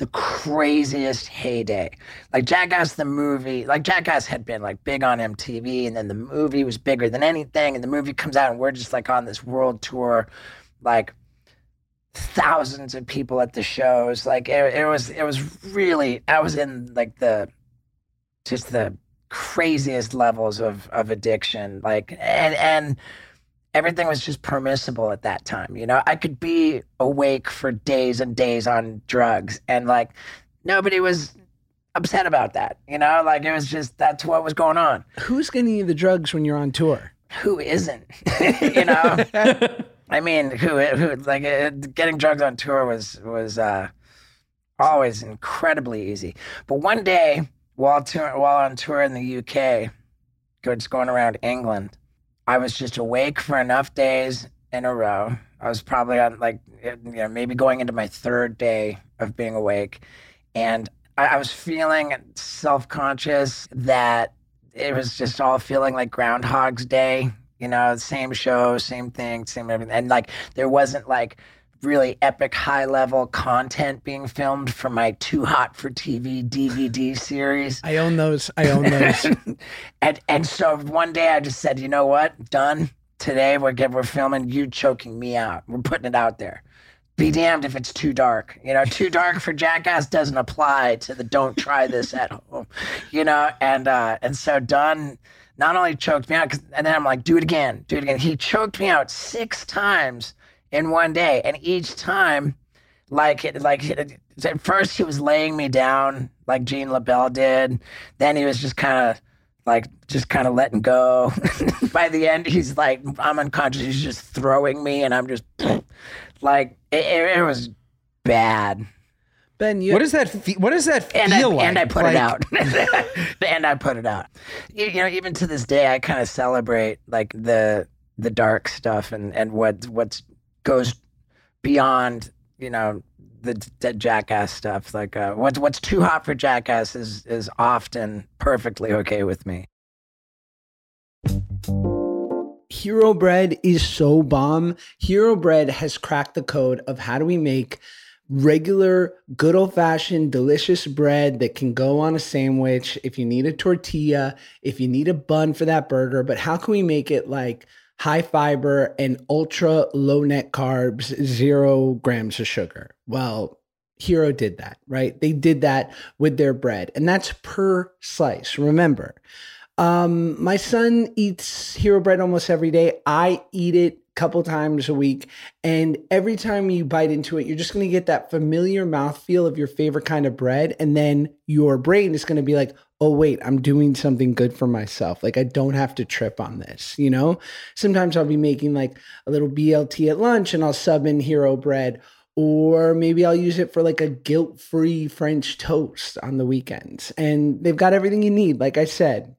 the craziest heyday. Like Jackass the movie, like Jackass had been like big on MTV and then the movie was bigger than anything and the movie comes out and we're just like on this world tour like thousands of people at the shows. Like it, it was, it was really. I was in like the, just the craziest levels of of addiction. Like and and everything was just permissible at that time. You know, I could be awake for days and days on drugs, and like nobody was upset about that. You know, like it was just that's what was going on. Who's getting you the drugs when you're on tour? Who isn't? you know. I mean, who, who like uh, getting drugs on tour was was uh, always incredibly easy. But one day, while tour, while on tour in the UK, go- just going around England, I was just awake for enough days in a row. I was probably on like eh, you know maybe going into my third day of being awake, and I, I was feeling self conscious that it was just all feeling like Groundhog's Day. You know, same show, same thing, same everything, and like there wasn't like really epic high level content being filmed for my Too Hot for TV DVD series. I own those. I own those. and and so one day I just said, you know what, Dunn. Today we're we're filming you choking me out. We're putting it out there. Be damned if it's too dark. You know, too dark for Jackass doesn't apply to the don't try this at home. You know, and uh, and so Dunn not only choked me out, and then I'm like, do it again, do it again. He choked me out six times in one day, and each time like like at first he was laying me down like Gene LeBell did. Then he was just kind of like just kind of letting go. By the end, he's like I'm unconscious. He's just throwing me, and I'm just like it, it, it was bad. Ben, you What does that? Fe- what does that And I, feel like? and I put Like, it out. and I put it out. You, you know, even to this day, I kind of celebrate like the the dark stuff and and what what goes beyond you know the, the jackass stuff. Like uh, what's what's too hot for jackass is is often perfectly okay with me. Hero Bread is so bomb. Hero Bread has cracked the code of how do we make regular, good old fashioned, delicious bread that can go on a sandwich. If you need a tortilla, if you need a bun for that burger, but how can we make it like high fiber and ultra low net carbs, zero grams of sugar? Well, Hero did that, right? They did that with their bread, and that's per slice. Remember, um, my son eats hero bread almost every day. I eat it a couple times a week. And every time you bite into it, you're just going to get that familiar mouthfeel of your favorite kind of bread. And then your brain is going to be like, oh, wait, I'm doing something good for myself. Like I don't have to trip on this, you know? Sometimes I'll be making like a little BLT at lunch and I'll sub in hero bread. Or maybe I'll use it for like a guilt free French toast on the weekends. And they've got everything you need, like I said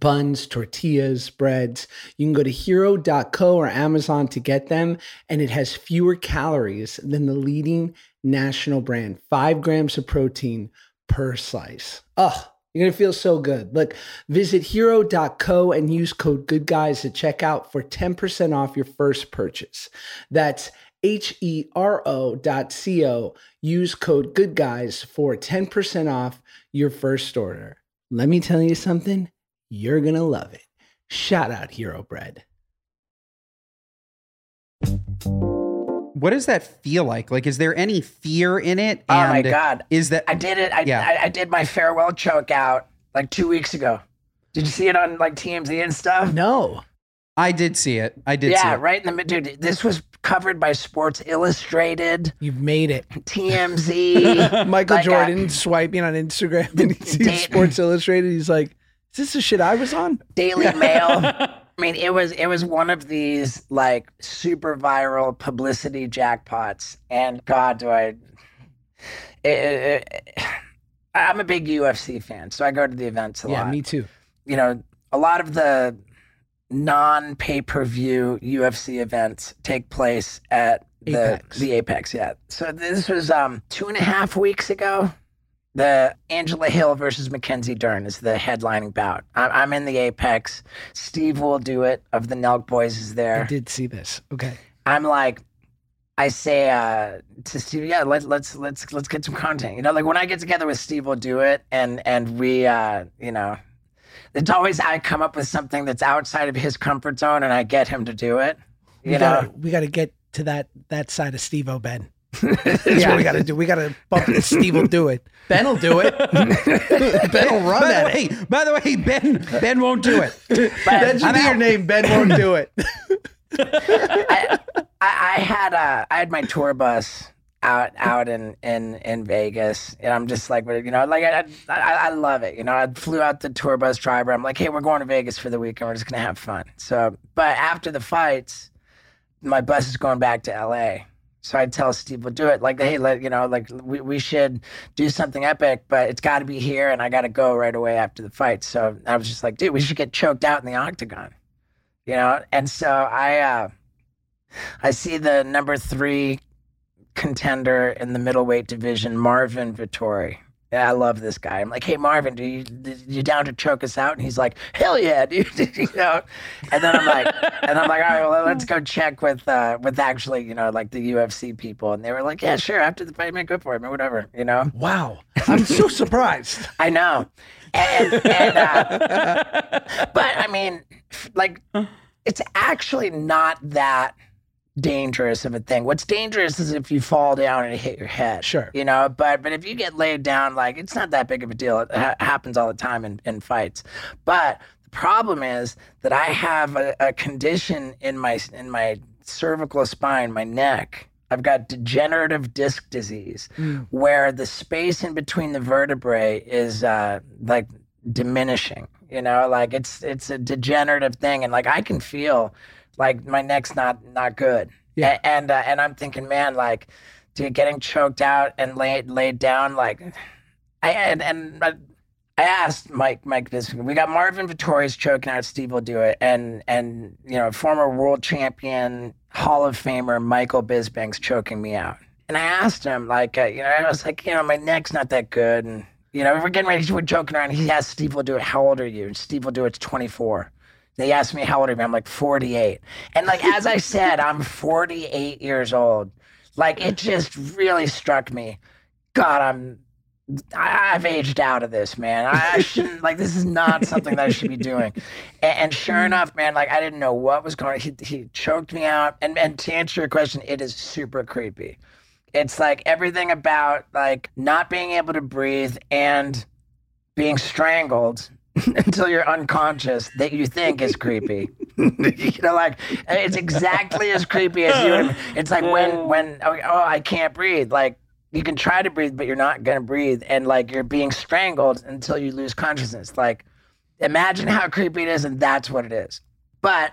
buns, tortillas, breads. You can go to hero.co or Amazon to get them, and it has fewer calories than the leading national brand. Five grams of protein per slice. Oh, you're gonna feel so good. Look, visit hero.co and use code good guys at checkout for 10% off your first purchase. That's H E R O dot C O. Use code Good Guys for 10% off your first order. Let me tell you something, you're going to love it. Shout out Hero Bread. What does that feel like? Like, is there any fear in it? Oh my God. Is that I did it. I, Yeah. I, I did my farewell choke out like two weeks ago. Did you see it on like TMZ and stuff? No. I did see it. I did see yeah, it. right in the mid. Dude, this was covered by Sports Illustrated, You've made it. TMZ. Michael Like, Jordan swiping on Instagram and he sees date- Sports Illustrated. He's like, is this the shit I was on? Daily Mail. I mean, it was it was one of these like super viral publicity jackpots, and God, do I? It, it, it- I'm a big UFC fan, so I go to the events a yeah, lot. me too. you know, a lot of the non pay per view UFC events take place at the Apex. the Apex. Yeah. So this was um two and a half weeks ago. The Angela Hill versus Mackenzie Dern is the headlining bout. I'm, I'm in the Apex. Steve will do it. Of the Nelk Boys is there. I did see this. Okay. I'm like, I say uh, to Steve, yeah, let, let's let's let's get some content. You know, like when I get together with Steve, we'll do it, and and we, uh, you know, it's always I come up with something that's outside of his comfort zone, and I get him to do it. We You gotta, know, we gotta get to that that side of Steve O Ben. That's what we gotta do. We gotta bump it. Steve will do it. Ben will do it. ben will run By the at it. way, by the way, Ben Ben won't do it. That should I'm be your name. Ben won't do it. I, I, I had uh, I had my tour bus out out in in in Vegas, and I'm just like, you know, like I I, I love it. You know, I flew out the tour bus driver. I'm like, hey, we're going to Vegas for the weekend. We're just gonna have fun. So, but after the fights, my bus is going back to L.A. So I tell Steve, we'll do it. Like, hey, let you know, like we, we should do something epic, but it's got to be here, and I got to go right away after the fight. So I was just like, dude, we should get choked out in the octagon, you know. And so I, uh, I see the number three contender in the middleweight division, Marvin Vettori. Yeah, I love this guy. I'm like, hey Marvin, do you you down to choke us out? And he's like, hell yeah, dude. you know. And then I'm like, and I'm like, all right, well, let's go check with uh with actually, you know, like the UFC people. And they were like, yeah, sure. After the fight, man, go for it, man, whatever. You know. Wow. I'm so surprised. I know. And, and uh, but I mean, like, it's actually not that dangerous of a thing. What's dangerous is if you fall down and hit your head. Sure. You know, but but if you get laid down, like, it's not that big of a deal. It ha- happens all the time in, in fights. But the problem is that I have a, a condition in my in my cervical spine, my neck. I've got degenerative disc disease, where the space in between the vertebrae is uh, like diminishing. You know, like it's it's a degenerative thing, and like I can feel like my neck's not not good. Yeah. A- and uh, and I'm thinking, man, like, dude, getting choked out and laid laid down, like, I and and. I, I asked Mike, Mike Bisping. We got Marvin Vettori's choking out. Steve will do it, and and you know, former world champion, Hall of Famer Michael Bisping's choking me out. And I asked him, like, uh, you know, I was like, you know, my neck's not that good, and you know, we're getting ready. To we're joking around. He asked Steve will do it. How old are you? And Steve will do it. It's 24. They asked me how old are you? I'm like 48. And like as I said, I'm 48 years old. Like it just really struck me. God, I'm I, I've aged out of this, man. I, I shouldn't like this is not something that I should be doing. And, and sure mm. enough, man, like I didn't know what was going. He, he choked me out. And and to answer your question, it is super creepy. It's like everything about like not being able to breathe and being strangled until you're unconscious that you think is creepy. you know, like it's exactly as creepy as you. It's like when when oh, oh I can't breathe. Like you can try to breathe, but you're not gonna breathe, and like you're being strangled until you lose consciousness. Like imagine how creepy it is, and that's what it is. But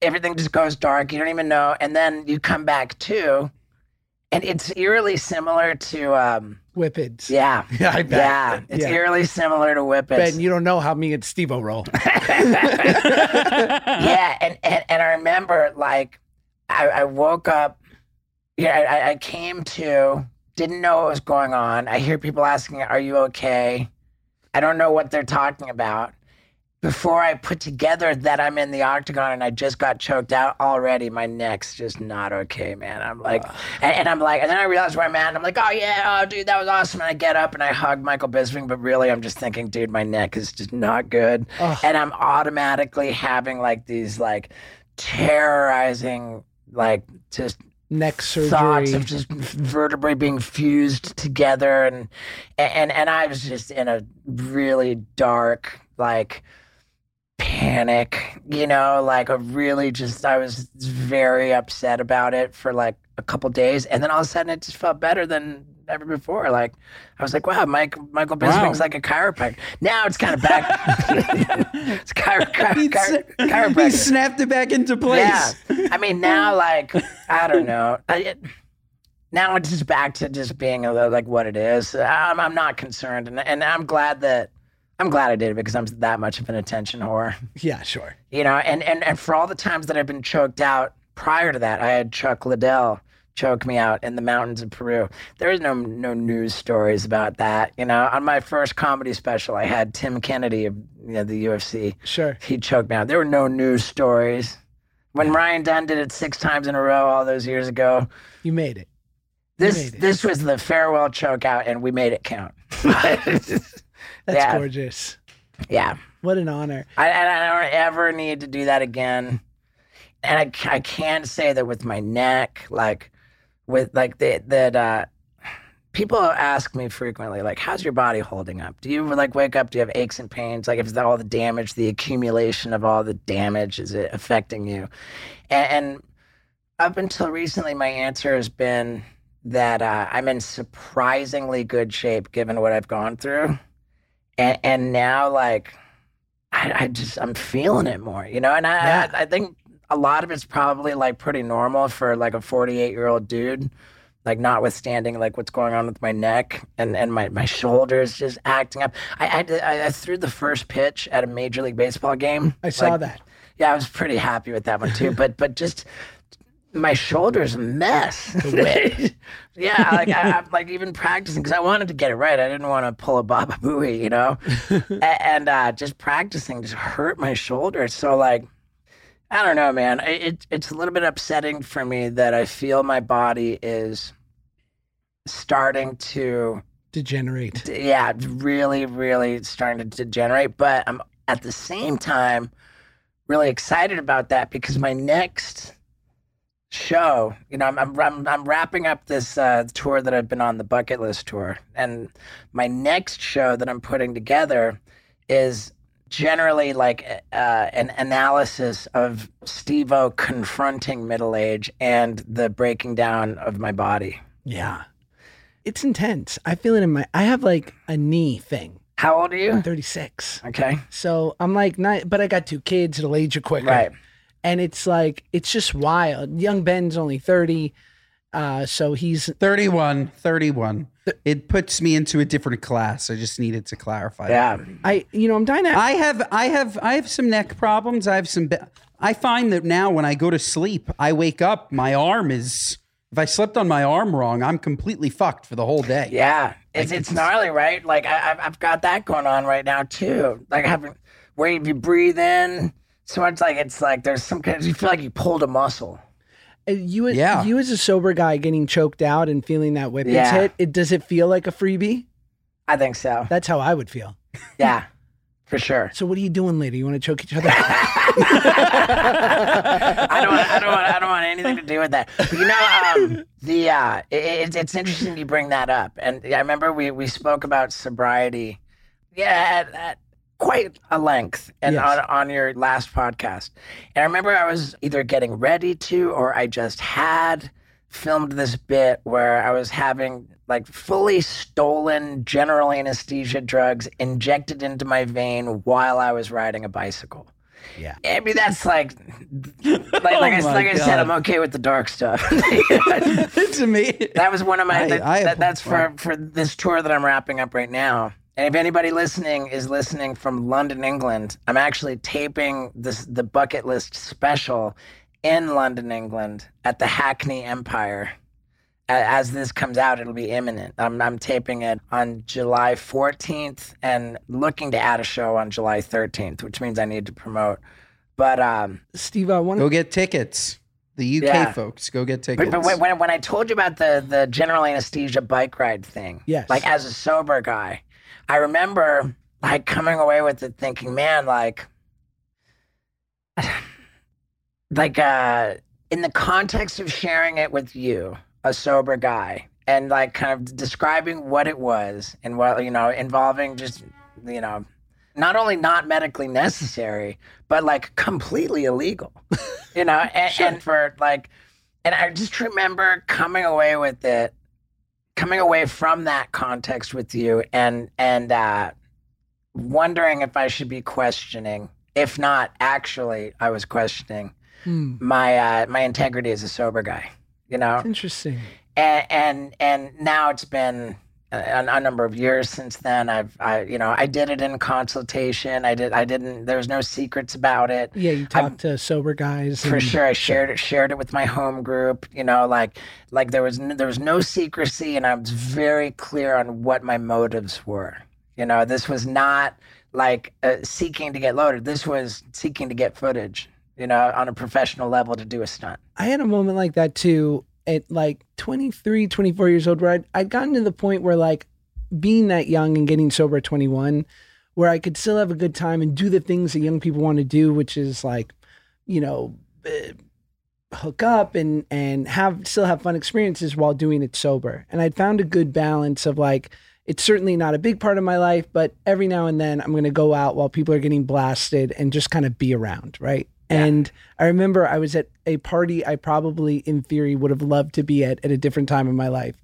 everything just goes dark. You don't even know, and then you come back to, and it's eerily similar to. um Whippets. yeah. Yeah, I bet. Yeah, it's Yeah. eerily similar to Whippets. Ben, you don't know how me and Steve O roll. yeah, and, and and I remember like I, I woke up. Yeah, I, I came to, didn't know what was going on. I hear people asking, "Are you okay?" I don't know what they're talking about, before I put together that I'm in the octagon and I just got choked out already, my neck's just not okay, man. I'm like, and, and I'm like, and then I realize where I'm at, and I'm like, oh yeah, oh dude, that was awesome. And I get up and I hug Michael Bisping, but really, I'm just thinking, dude, my neck is just not good, and I'm automatically having like these like terrorizing, like just Neck surgery. thoughts of just vertebrae being fused together and and and I was just in a really dark like panic you know like a really just I was very upset about it for like a couple days and then all of a sudden it just felt better than ever before like I was like wow Mike Michael Bisping's like a chiropractor now it's kind of back it's chiro- chiro- He, chiro- he snapped it back into place. yeah. I mean, now, like, I don't know. I, it, now it's just back to just being uh, like what it is. I'm, I'm not concerned. And, and I'm glad that, I'm glad I did it because I'm that much of an attention whore. Yeah, sure. You know, and, and, and for all the times that I've been choked out prior to that, I had Chuck Liddell choke me out in the mountains of Peru. There is no no news stories about that. You know, on my first comedy special, I had Tim Kennedy of you know, the UFC. Sure. He choked me out. There were no news stories. When Ryan Dunn did it six times in a row all those years ago, You made it. You this made it. this was the farewell choke out, and we made it count. That's Yeah. gorgeous. yeah, What an honor. I, and I don't ever need to do that again. And I, I can't say that with my neck, like with like the, that. uh People ask me frequently, like, "How's your body holding up? Do you like wake up? Do you have aches and pains? Like, if all the damage, the accumulation of all the damage, is it affecting you?" And, and up until recently, my answer has been that uh, I'm in surprisingly good shape given what I've gone through, and and now like I, I just I'm feeling it more, you know. And I, Yeah. I I think a lot of it's probably like pretty normal for like a 48 year old dude, like notwithstanding like what's going on with my neck and and my my shoulders just acting up. I I, I, threw the first pitch at a major league baseball game. I saw Like, that. Yeah, I was pretty happy with that one too. but but just my shoulders a mess. yeah, like I, I'm like even practicing because I wanted to get it right. I didn't want to pull a Baba Booey, you know. And uh, just practicing just hurt my shoulders. So like, I don't know, man. It, it it's a little bit upsetting for me that I feel my body is starting to Degenerate. yeah, really, really starting to degenerate. But I'm at the same time really excited about that because my next show, you know, I'm I'm I'm, I'm wrapping up this uh, tour that I've been on, the bucket list tour, and my next show that I'm putting together is generally like uh, an analysis of Steve-O confronting middle age and the breaking down of my body. Yeah. It's intense. I feel it in my I have like a knee thing. How old are you? 36. Okay, So I'm like not but I got two kids, it'll age you quicker. right. And it's like it's just wild. Young Ben's only 30. Uh so he's 31, 31. It puts me into a different class. I just needed to clarify. Yeah. that. I you know, I'm dying to I have I have I have some neck problems. I have some be- I find that now when I go to sleep, I wake up, my arm is if I slept on my arm wrong, I'm completely fucked for the whole day. Yeah, it's it's gnarly, right? Like I, I've- I've got that going on right now too. Like having where if you breathe in, so it's like it's like there's some kind. Of, you feel like you pulled a muscle. Uh, you Yeah. you as a sober guy getting choked out and feeling that whippets Yeah. hit, it does it feel like a freebie? I think so. That's how I would feel. Yeah, for sure. So what are you doing later? You want to choke each other? I don't. Want, I don't. Want, I don't want anything to do with that. But you know, um, the uh, it, it's it's interesting you bring that up, and I remember we we spoke about sobriety, yeah, at, at quite a length, and Yes. on on your last podcast. And I remember I was either getting ready to, or I just had filmed this bit where I was having like fully stolen general anesthesia drugs injected into my vein while I was riding a bicycle. Yeah. I mean that's like like, like, oh I, Oh my like I said, I'm okay with the dark stuff. it's amazing. that was one of my. I- that- I that- that's for for this tour that I'm wrapping up right now. And if anybody listening is listening from London, England, I'm actually taping this the bucket list special in London, England, at the Hackney Empire, as this comes out, it'll be imminent. I'm, I'm taping it on July 14th and looking to add a show on July 13th, which means I need to promote. But um, Steve, I want to Go get tickets. The UK Yeah. folks, go get tickets. but, but when, when, when I told you about the the general anesthesia bike ride thing, Yes. like as a sober guy, I remember like coming away with it thinking, man, like, like uh, in the context of sharing it with you, a sober guy, and like kind of describing what it was and what you know involving just you know not only not medically necessary but like completely illegal. You know and, and for like and i just remember coming away with it coming away from that context with you and and uh wondering if i should be questioning. If not actually i was questioning Hmm, my uh my integrity as a sober guy you know? Interesting. and and and now it's been a, a number of years since then. I've I you know I did it in consultation. I did I didn't. There was no secrets about it. Yeah, you talk to sober guys. For and- sure, I shared it shared it with my home group. You know, like like there was there was no secrecy, and I was very clear on what my motives were. You know, this was not like uh, seeking to get loaded. This was seeking to get footage. You know, on a professional level to do a stunt. I had a moment like that too at like 23, 24 years old where I'd, I'd gotten to the point where like being that young and getting sober at 21, where I could still have a good time and do the things that young people want to do, which is like, you know, eh, hook up and and have still have fun experiences while doing it sober. And I'd found a good balance of like it's certainly not a big part of my life, but every now and then I'm going to go out while people are getting blasted and just kind of be around, right? And I remember I was at a party I probably in theory would have loved to be at at a different time in my life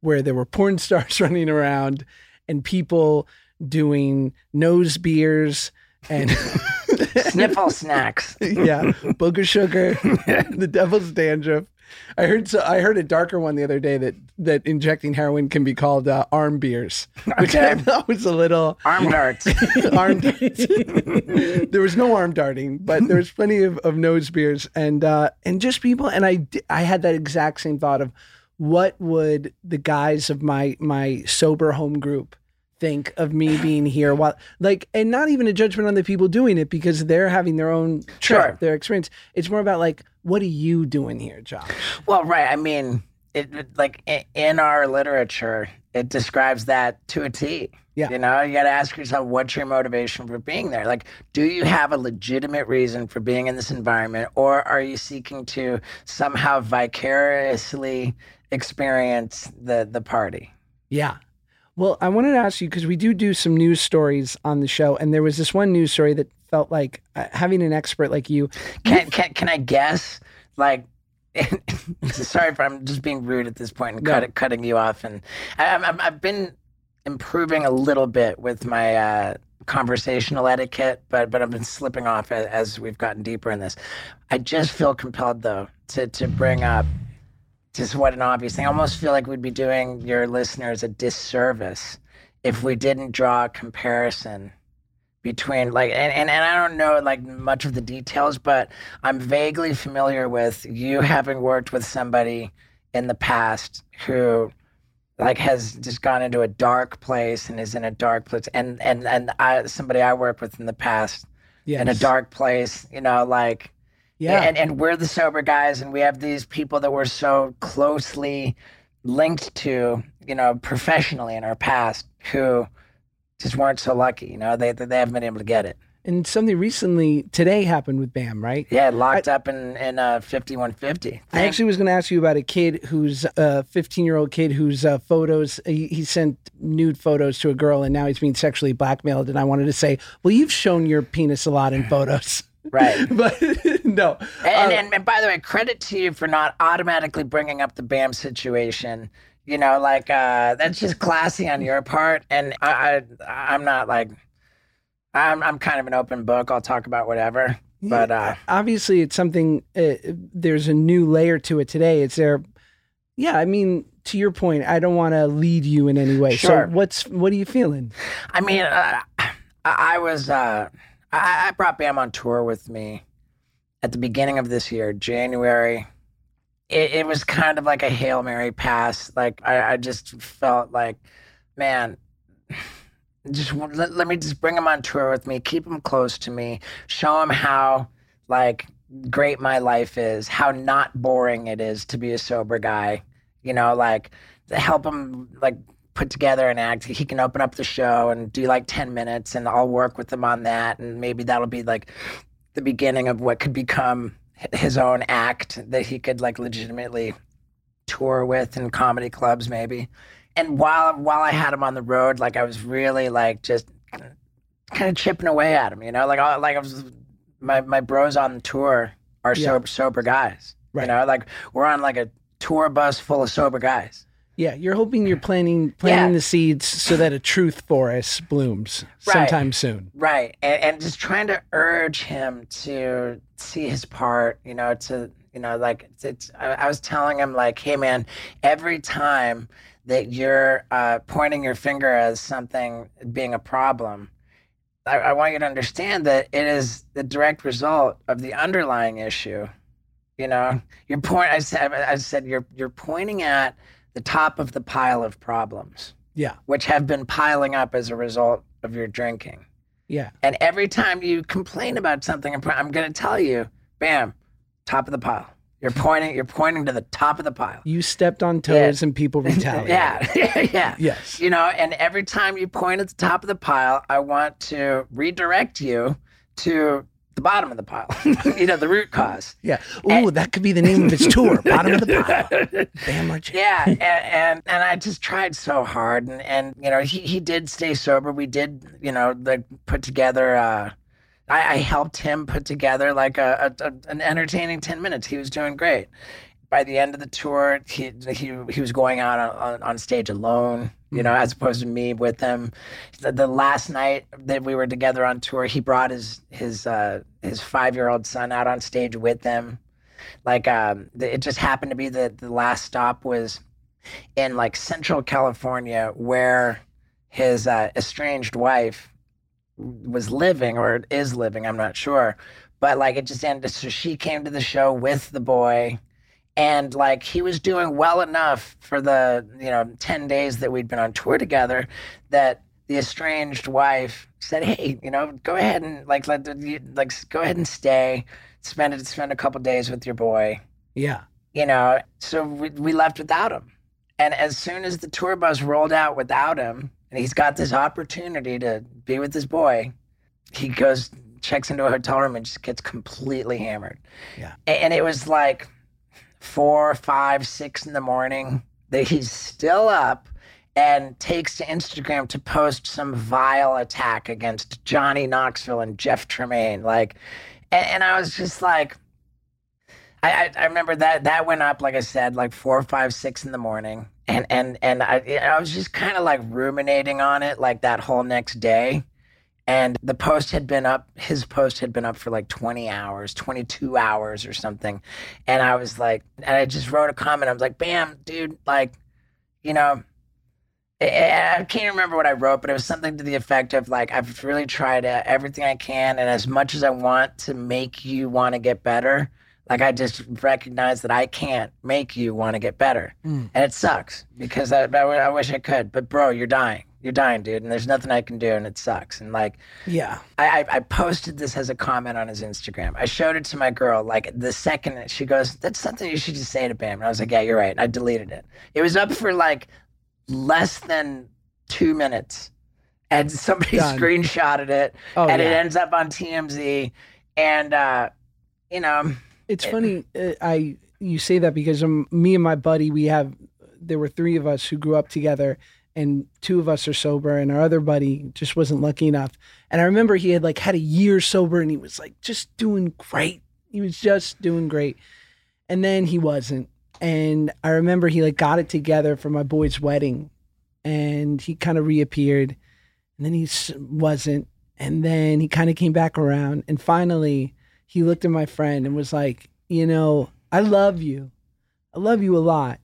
where there were porn stars running around and people doing nose beers and Sniffle snacks. yeah, booger sugar, the devil's dandruff. I heard so I heard a darker one the other day that that injecting heroin can be called uh, arm beers, which I thought was a little Arm darts. arm darts. there was no arm darting, but there was plenty of, of nose beers and uh, and just people. And I I had that exact same thought of what would the guys of my my sober home group think of me being here while like and not even a judgment on the people doing it because they're having their own trip, Sure. their experience. It's more about like what are you doing here, Josh? Well, right. I mean, it, it like in our literature, it describes that to a T. Yeah. You know, you got to ask yourself, what's your motivation for being there? Like, do you have a legitimate reason for being in this environment, or are you seeking to somehow vicariously experience the the party? Yeah. Well, I wanted to ask you because we do do some news stories on the show, and there was this one news story that felt like uh, having an expert like you. Can can, can I guess? Like, sorry if I'm just being rude at this point and No. cut, cutting you off. And I, I'm- I'm, I've been improving a little bit with my uh, conversational etiquette, but but I've been slipping off as, as we've gotten deeper in this. I just feel compelled though to to bring up just what an obvious thing. I almost feel like we'd be doing your listeners a disservice if we didn't draw a comparison between like and, and, and I don't know like much of the details, but I'm vaguely familiar with you having worked with somebody in the past who like has just gone into a dark place and is in a dark place and and and I somebody I worked with in the past Yes. in a dark place, you know, like Yeah. and and we're the sober guys and we have these people that we're so closely linked to, you know, professionally in our past who just weren't so lucky, you know, they they haven't been able to get it. and something recently today happened with Bam, right? Yeah, locked up in in uh, fifty one fifty. I actually was going to ask you about a kid who's a 15 year old kid whose uh, photos he, he sent nude photos to a girl and now he's being sexually blackmailed. And I wanted to say, well, you've shown your penis a lot in photos, right. but no. And, Uh, and, and by the way, credit to you for not automatically bringing up the BAM situation. You know, like uh, that's just classy on your part. And I, I I'm not like I'm I'm kind of an open book. I'll talk about whatever. But uh, obviously it's something uh, there's a new layer to it today it's there yeah i mean to your point i don't want to lead you in any way Sure. so what's what are you feeling I mean, uh, I, I was uh, I, I brought Bam on tour with me at the beginning of this year, January it, it was kind of like a hail mary pass. Like I, I just felt like, man, just let, let me just bring him on tour with me, keep him close to me, show him how like great my life is, how not boring it is to be a sober guy. You know, like to help him like put together an act. He can open up the show and do like 10 minutes and I'll work with him on that. And maybe that'll be like the beginning of what could become his own act that he could like legitimately tour with in comedy clubs maybe. And while while I had him on the road, like I was really like just kind of chipping away at him, you know, like I, like I was my my bros on the tour are Yeah. sober sober guys. Right. You know, like we're on like a tour bus full of sober guys. Yeah, you're hoping you're planting planting Yeah. the seeds so that a truth forest blooms Right. sometime soon. Right. And, and just trying to urge him to see his part, you know, to, you know, like, it's, it's I, I was telling him, like, hey, man, every time that you're uh, pointing your finger as something being a problem, I, I want you to understand that it is the direct result of the underlying issue. You know, you're point. I said, I said, you're you're pointing at the top of the pile of problems, Yeah, which have been piling up as a result of your drinking. yeah, And every time you complain about something, I'm, going to tell you, bam, top of the pile. You're pointing. You're pointing to the top of the pile. you stepped on toes and people retaliated. Yeah, yeah. Yes. You know, and every time you point at the top of the pile, I want to redirect you to the bottom of the pile. you know, the root cause. Yeah. Ooh, that could be the name of his tour. Bottom of the pile. Bam Margera. yeah and, and and i just tried so hard and and you know he, he did stay sober we did you know like put together uh I, I helped him put together like a, a, a an entertaining 10 minutes he was doing great by the end of the tour he he, he was going out on, on, on stage alone you know as opposed to me with him. The, the last night that we were together on tour he brought his his uh his five year old son out on stage with him. Like um it just happened to be that the last stop was in like central california where his uh, estranged wife was living or is living i'm not sure. But like it just ended. So she came to the show with the boy and like he was doing well enough for the you know 10 days that we'd been on tour together that the estranged wife said hey you know go ahead and like let the, like go ahead and stay spend it spend a couple days with your boy Yeah. you know so we, we left without him and as soon as the tour bus rolled out without him and he's got this opportunity to be with his boy he goes checks into a hotel room and just gets completely hammered Yeah. And it was like four five six in the morning that he's still up and takes to instagram to post some vile attack against johnny knoxville and jeff tremaine like and, and i was just like I, I, I remember that that went up like I said like four, five, six in the morning, and and and I I was just kind of like ruminating on it like that whole next day, and the post had been up. His post had been up for like twenty hours, twenty two hours or something, and I was like, and I just wrote a comment. I was like, "Bam, dude, like, you know." I I can't remember what I wrote, but it was something to the effect of like, I've really tried uh, everything I can, and as much as I want to make you want to get better, like I just recognize that I can't make you want to get better, Mm. and it sucks because I, I, I wish I could. But bro, you're dying, you're dying, dude, and there's nothing I can do, and it sucks. And like, Yeah. I, I, I posted this as a comment on his Instagram. I showed it to my girl. Like the second she goes, "That's something you should just say to Bam." And I was like, "Yeah, you're right." And I deleted it. It was up for like less than two minutes, and somebody Done. screenshotted it, Oh, and it ends up on TMZ. And uh, you know, It's funny. Uh, I you say that because um, me and my buddy, we have there were three of us who grew up together, and two of us are sober, and our other buddy just wasn't lucky enough. And I remember he had like had a year sober, and he was like just doing great. He was just doing great, and then he wasn't. And I remember he like got it together for my boy's wedding, and he kind of reappeared, and then he wasn't, and then he kind of came back around, and finally he looked at my friend and was like, you know, I love you. I love you a lot,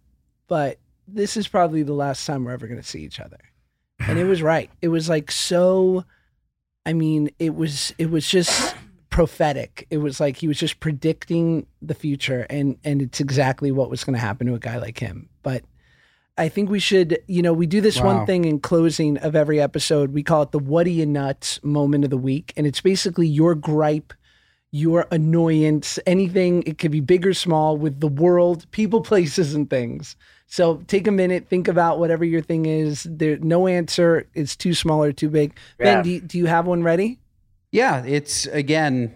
but this is probably the last time we're ever going to see each other. And it was right. It was like so I mean, it was it was just prophetic. It was like he was just predicting the future, and and it's exactly what was going to happen to a guy like him. But I think we should, you know, we do this Wow. one thing in closing of every episode. We call it the "What are you nuts" moment of the week, and it's basically your gripe, your annoyance, anything. It could be big or small with the world, people, places, and things. So take a minute, think about whatever your thing is. There, no answer is too small or too big. Yeah. Ben, do you, do you have one ready? Yeah, it's again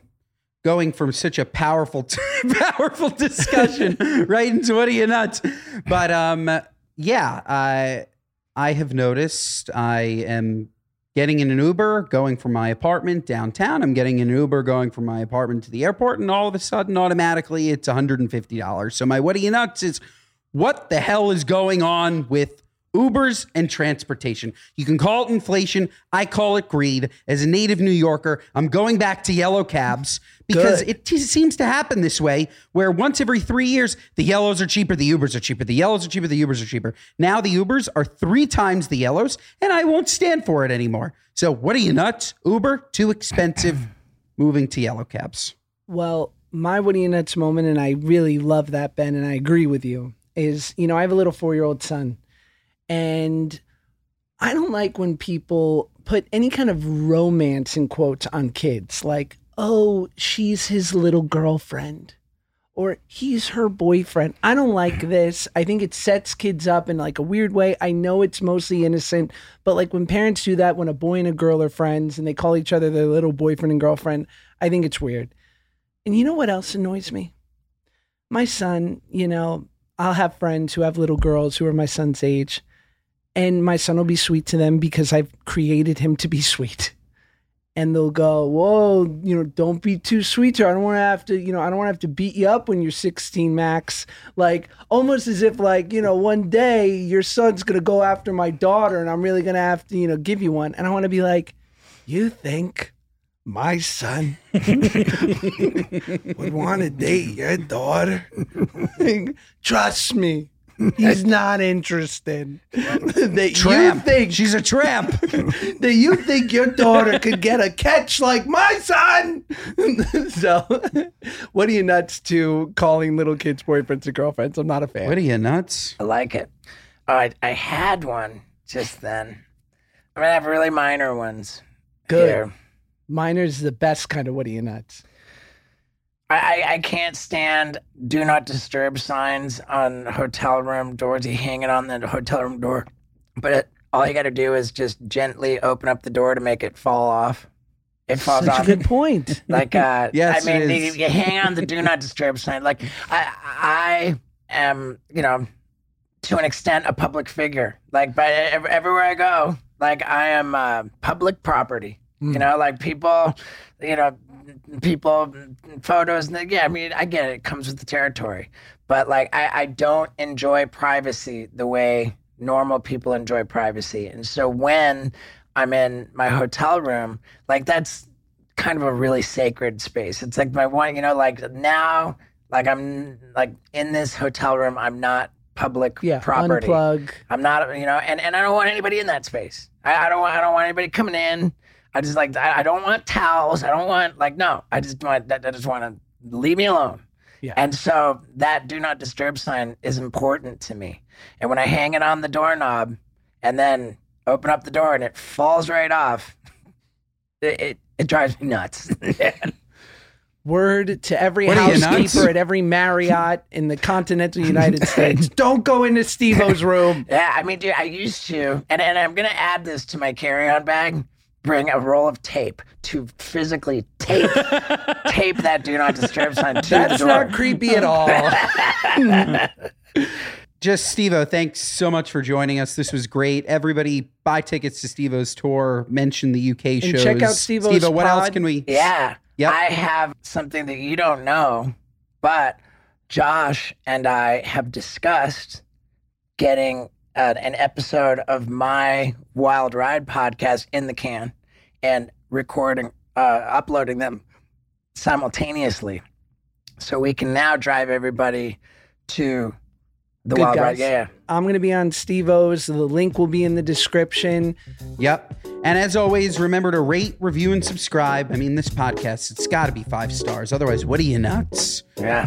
going from such a powerful, powerful discussion right into what are you nuts? But um, yeah, I I have noticed I am getting in an Uber going from my apartment downtown. I'm getting an Uber going from my apartment to the airport, and all of a sudden, automatically, it's 150 dollars. So my what are you nuts is what the hell is going on with Ubers and transportation. You can call it inflation. I call it greed. As a native New Yorker, I'm going back to yellow cabs because it t- seems to happen this way where once every three years, the yellows are cheaper, the Ubers are cheaper, the yellows are cheaper, the Ubers are cheaper. Now the Ubers are three times the yellows, and I won't stand for it anymore. So what are you nuts? Uber, too expensive, moving to yellow cabs. Well, my Woody and Nuts moment, and I really love that, Ben, and I agree with you, is, you know, I have a little four year old son, and I don't like when people put any kind of romance in quotes on kids, like, oh, she's his little girlfriend. Or he's her boyfriend. I don't like this. I think it sets kids up in like a weird way. I know it's mostly innocent, but like when parents do that when a boy and a girl are friends and they call each other their little boyfriend and girlfriend, I think it's weird. And you know what else annoys me? My son, you know, I'll have friends who have little girls who are my son's age, and my son will be sweet to them because I've created him to be sweet. And they'll go, Whoa, you know, don't be too sweet to her. I don't want to have to, you know, I don't want to have to beat you up when you're 16, Max. Like, almost as if, like, you know, one day your son's to go after my daughter and I'm really to have to, you know, give you one. And I want to be like, You think my son would want to date your daughter. Trust me, he's not interested. that you Tramp. think She's a tramp. that you think your daughter could get a catch like my son. so, what are you nuts to calling little kids boyfriends and girlfriends? I'm not a fan. what are you nuts? I like it. Oh, I, I had one just then. I'm gonna have really minor ones. Good. here. Miner's the best kind of what are you nuts? I, I, can't stand do not disturb signs on hotel room doors. You hang it on the hotel room door, but it, all you got to do is just gently open up the door to make it fall off. It falls Such a off. good point. Like, uh, Yes, I mean, you, you hang on the do not disturb sign. Like, I, I am, you know, to an extent, a public figure. Like, but everywhere I go, like, I am uh, public property. You hmm. know, like people, you know, people, photos. And yeah, I mean, I get it. It comes with the territory. But like, I, I don't enjoy privacy the way normal people enjoy privacy. And so when I'm in my hotel room, like, that's kind of a really sacred space. It's like my one, you know, like now, like I'm like in this hotel room, I'm not public Yeah, property. unplug. I'm not, you know, and, and I don't want anybody in that space. I, I don't want I don't want anybody coming in. I just like I, I don't want towels. I don't want like no. I just want that I just want to leave me alone. Yeah. And so that do not disturb sign is important to me. And when I hang it on the doorknob and then open up the door and it falls right off, it it, it drives me nuts. Word to every What are you, nuts? housekeeper at every Marriott in the continental United States. Don't go into Steve-O's room. Yeah, I mean, dude, I used to, and, and I'm gonna add this to my carry-on bag. Bring a roll of tape to physically tape tape that do not disturb sign to the That's door. not creepy at all. Just Steve-O, thanks so much for joining us. This was great. Everybody buy tickets to Steve-O's tour. Mention the UK And shows. check out Steve-O's Steve-O, what else can we? yeah, Yep. I have something that you don't know, but Josh and I have discussed getting uh, an episode of my Wild Ride podcast in the can and recording, uh, uploading them simultaneously. So we can now drive everybody to The Good Wild guys. Ride. Yeah, yeah. I'm going to be on Steve O's. The link will be in the description. Yep. And as always, remember to rate, review, and subscribe. I mean, this podcast, it's got to be five stars. Otherwise, what are you nuts? Yeah.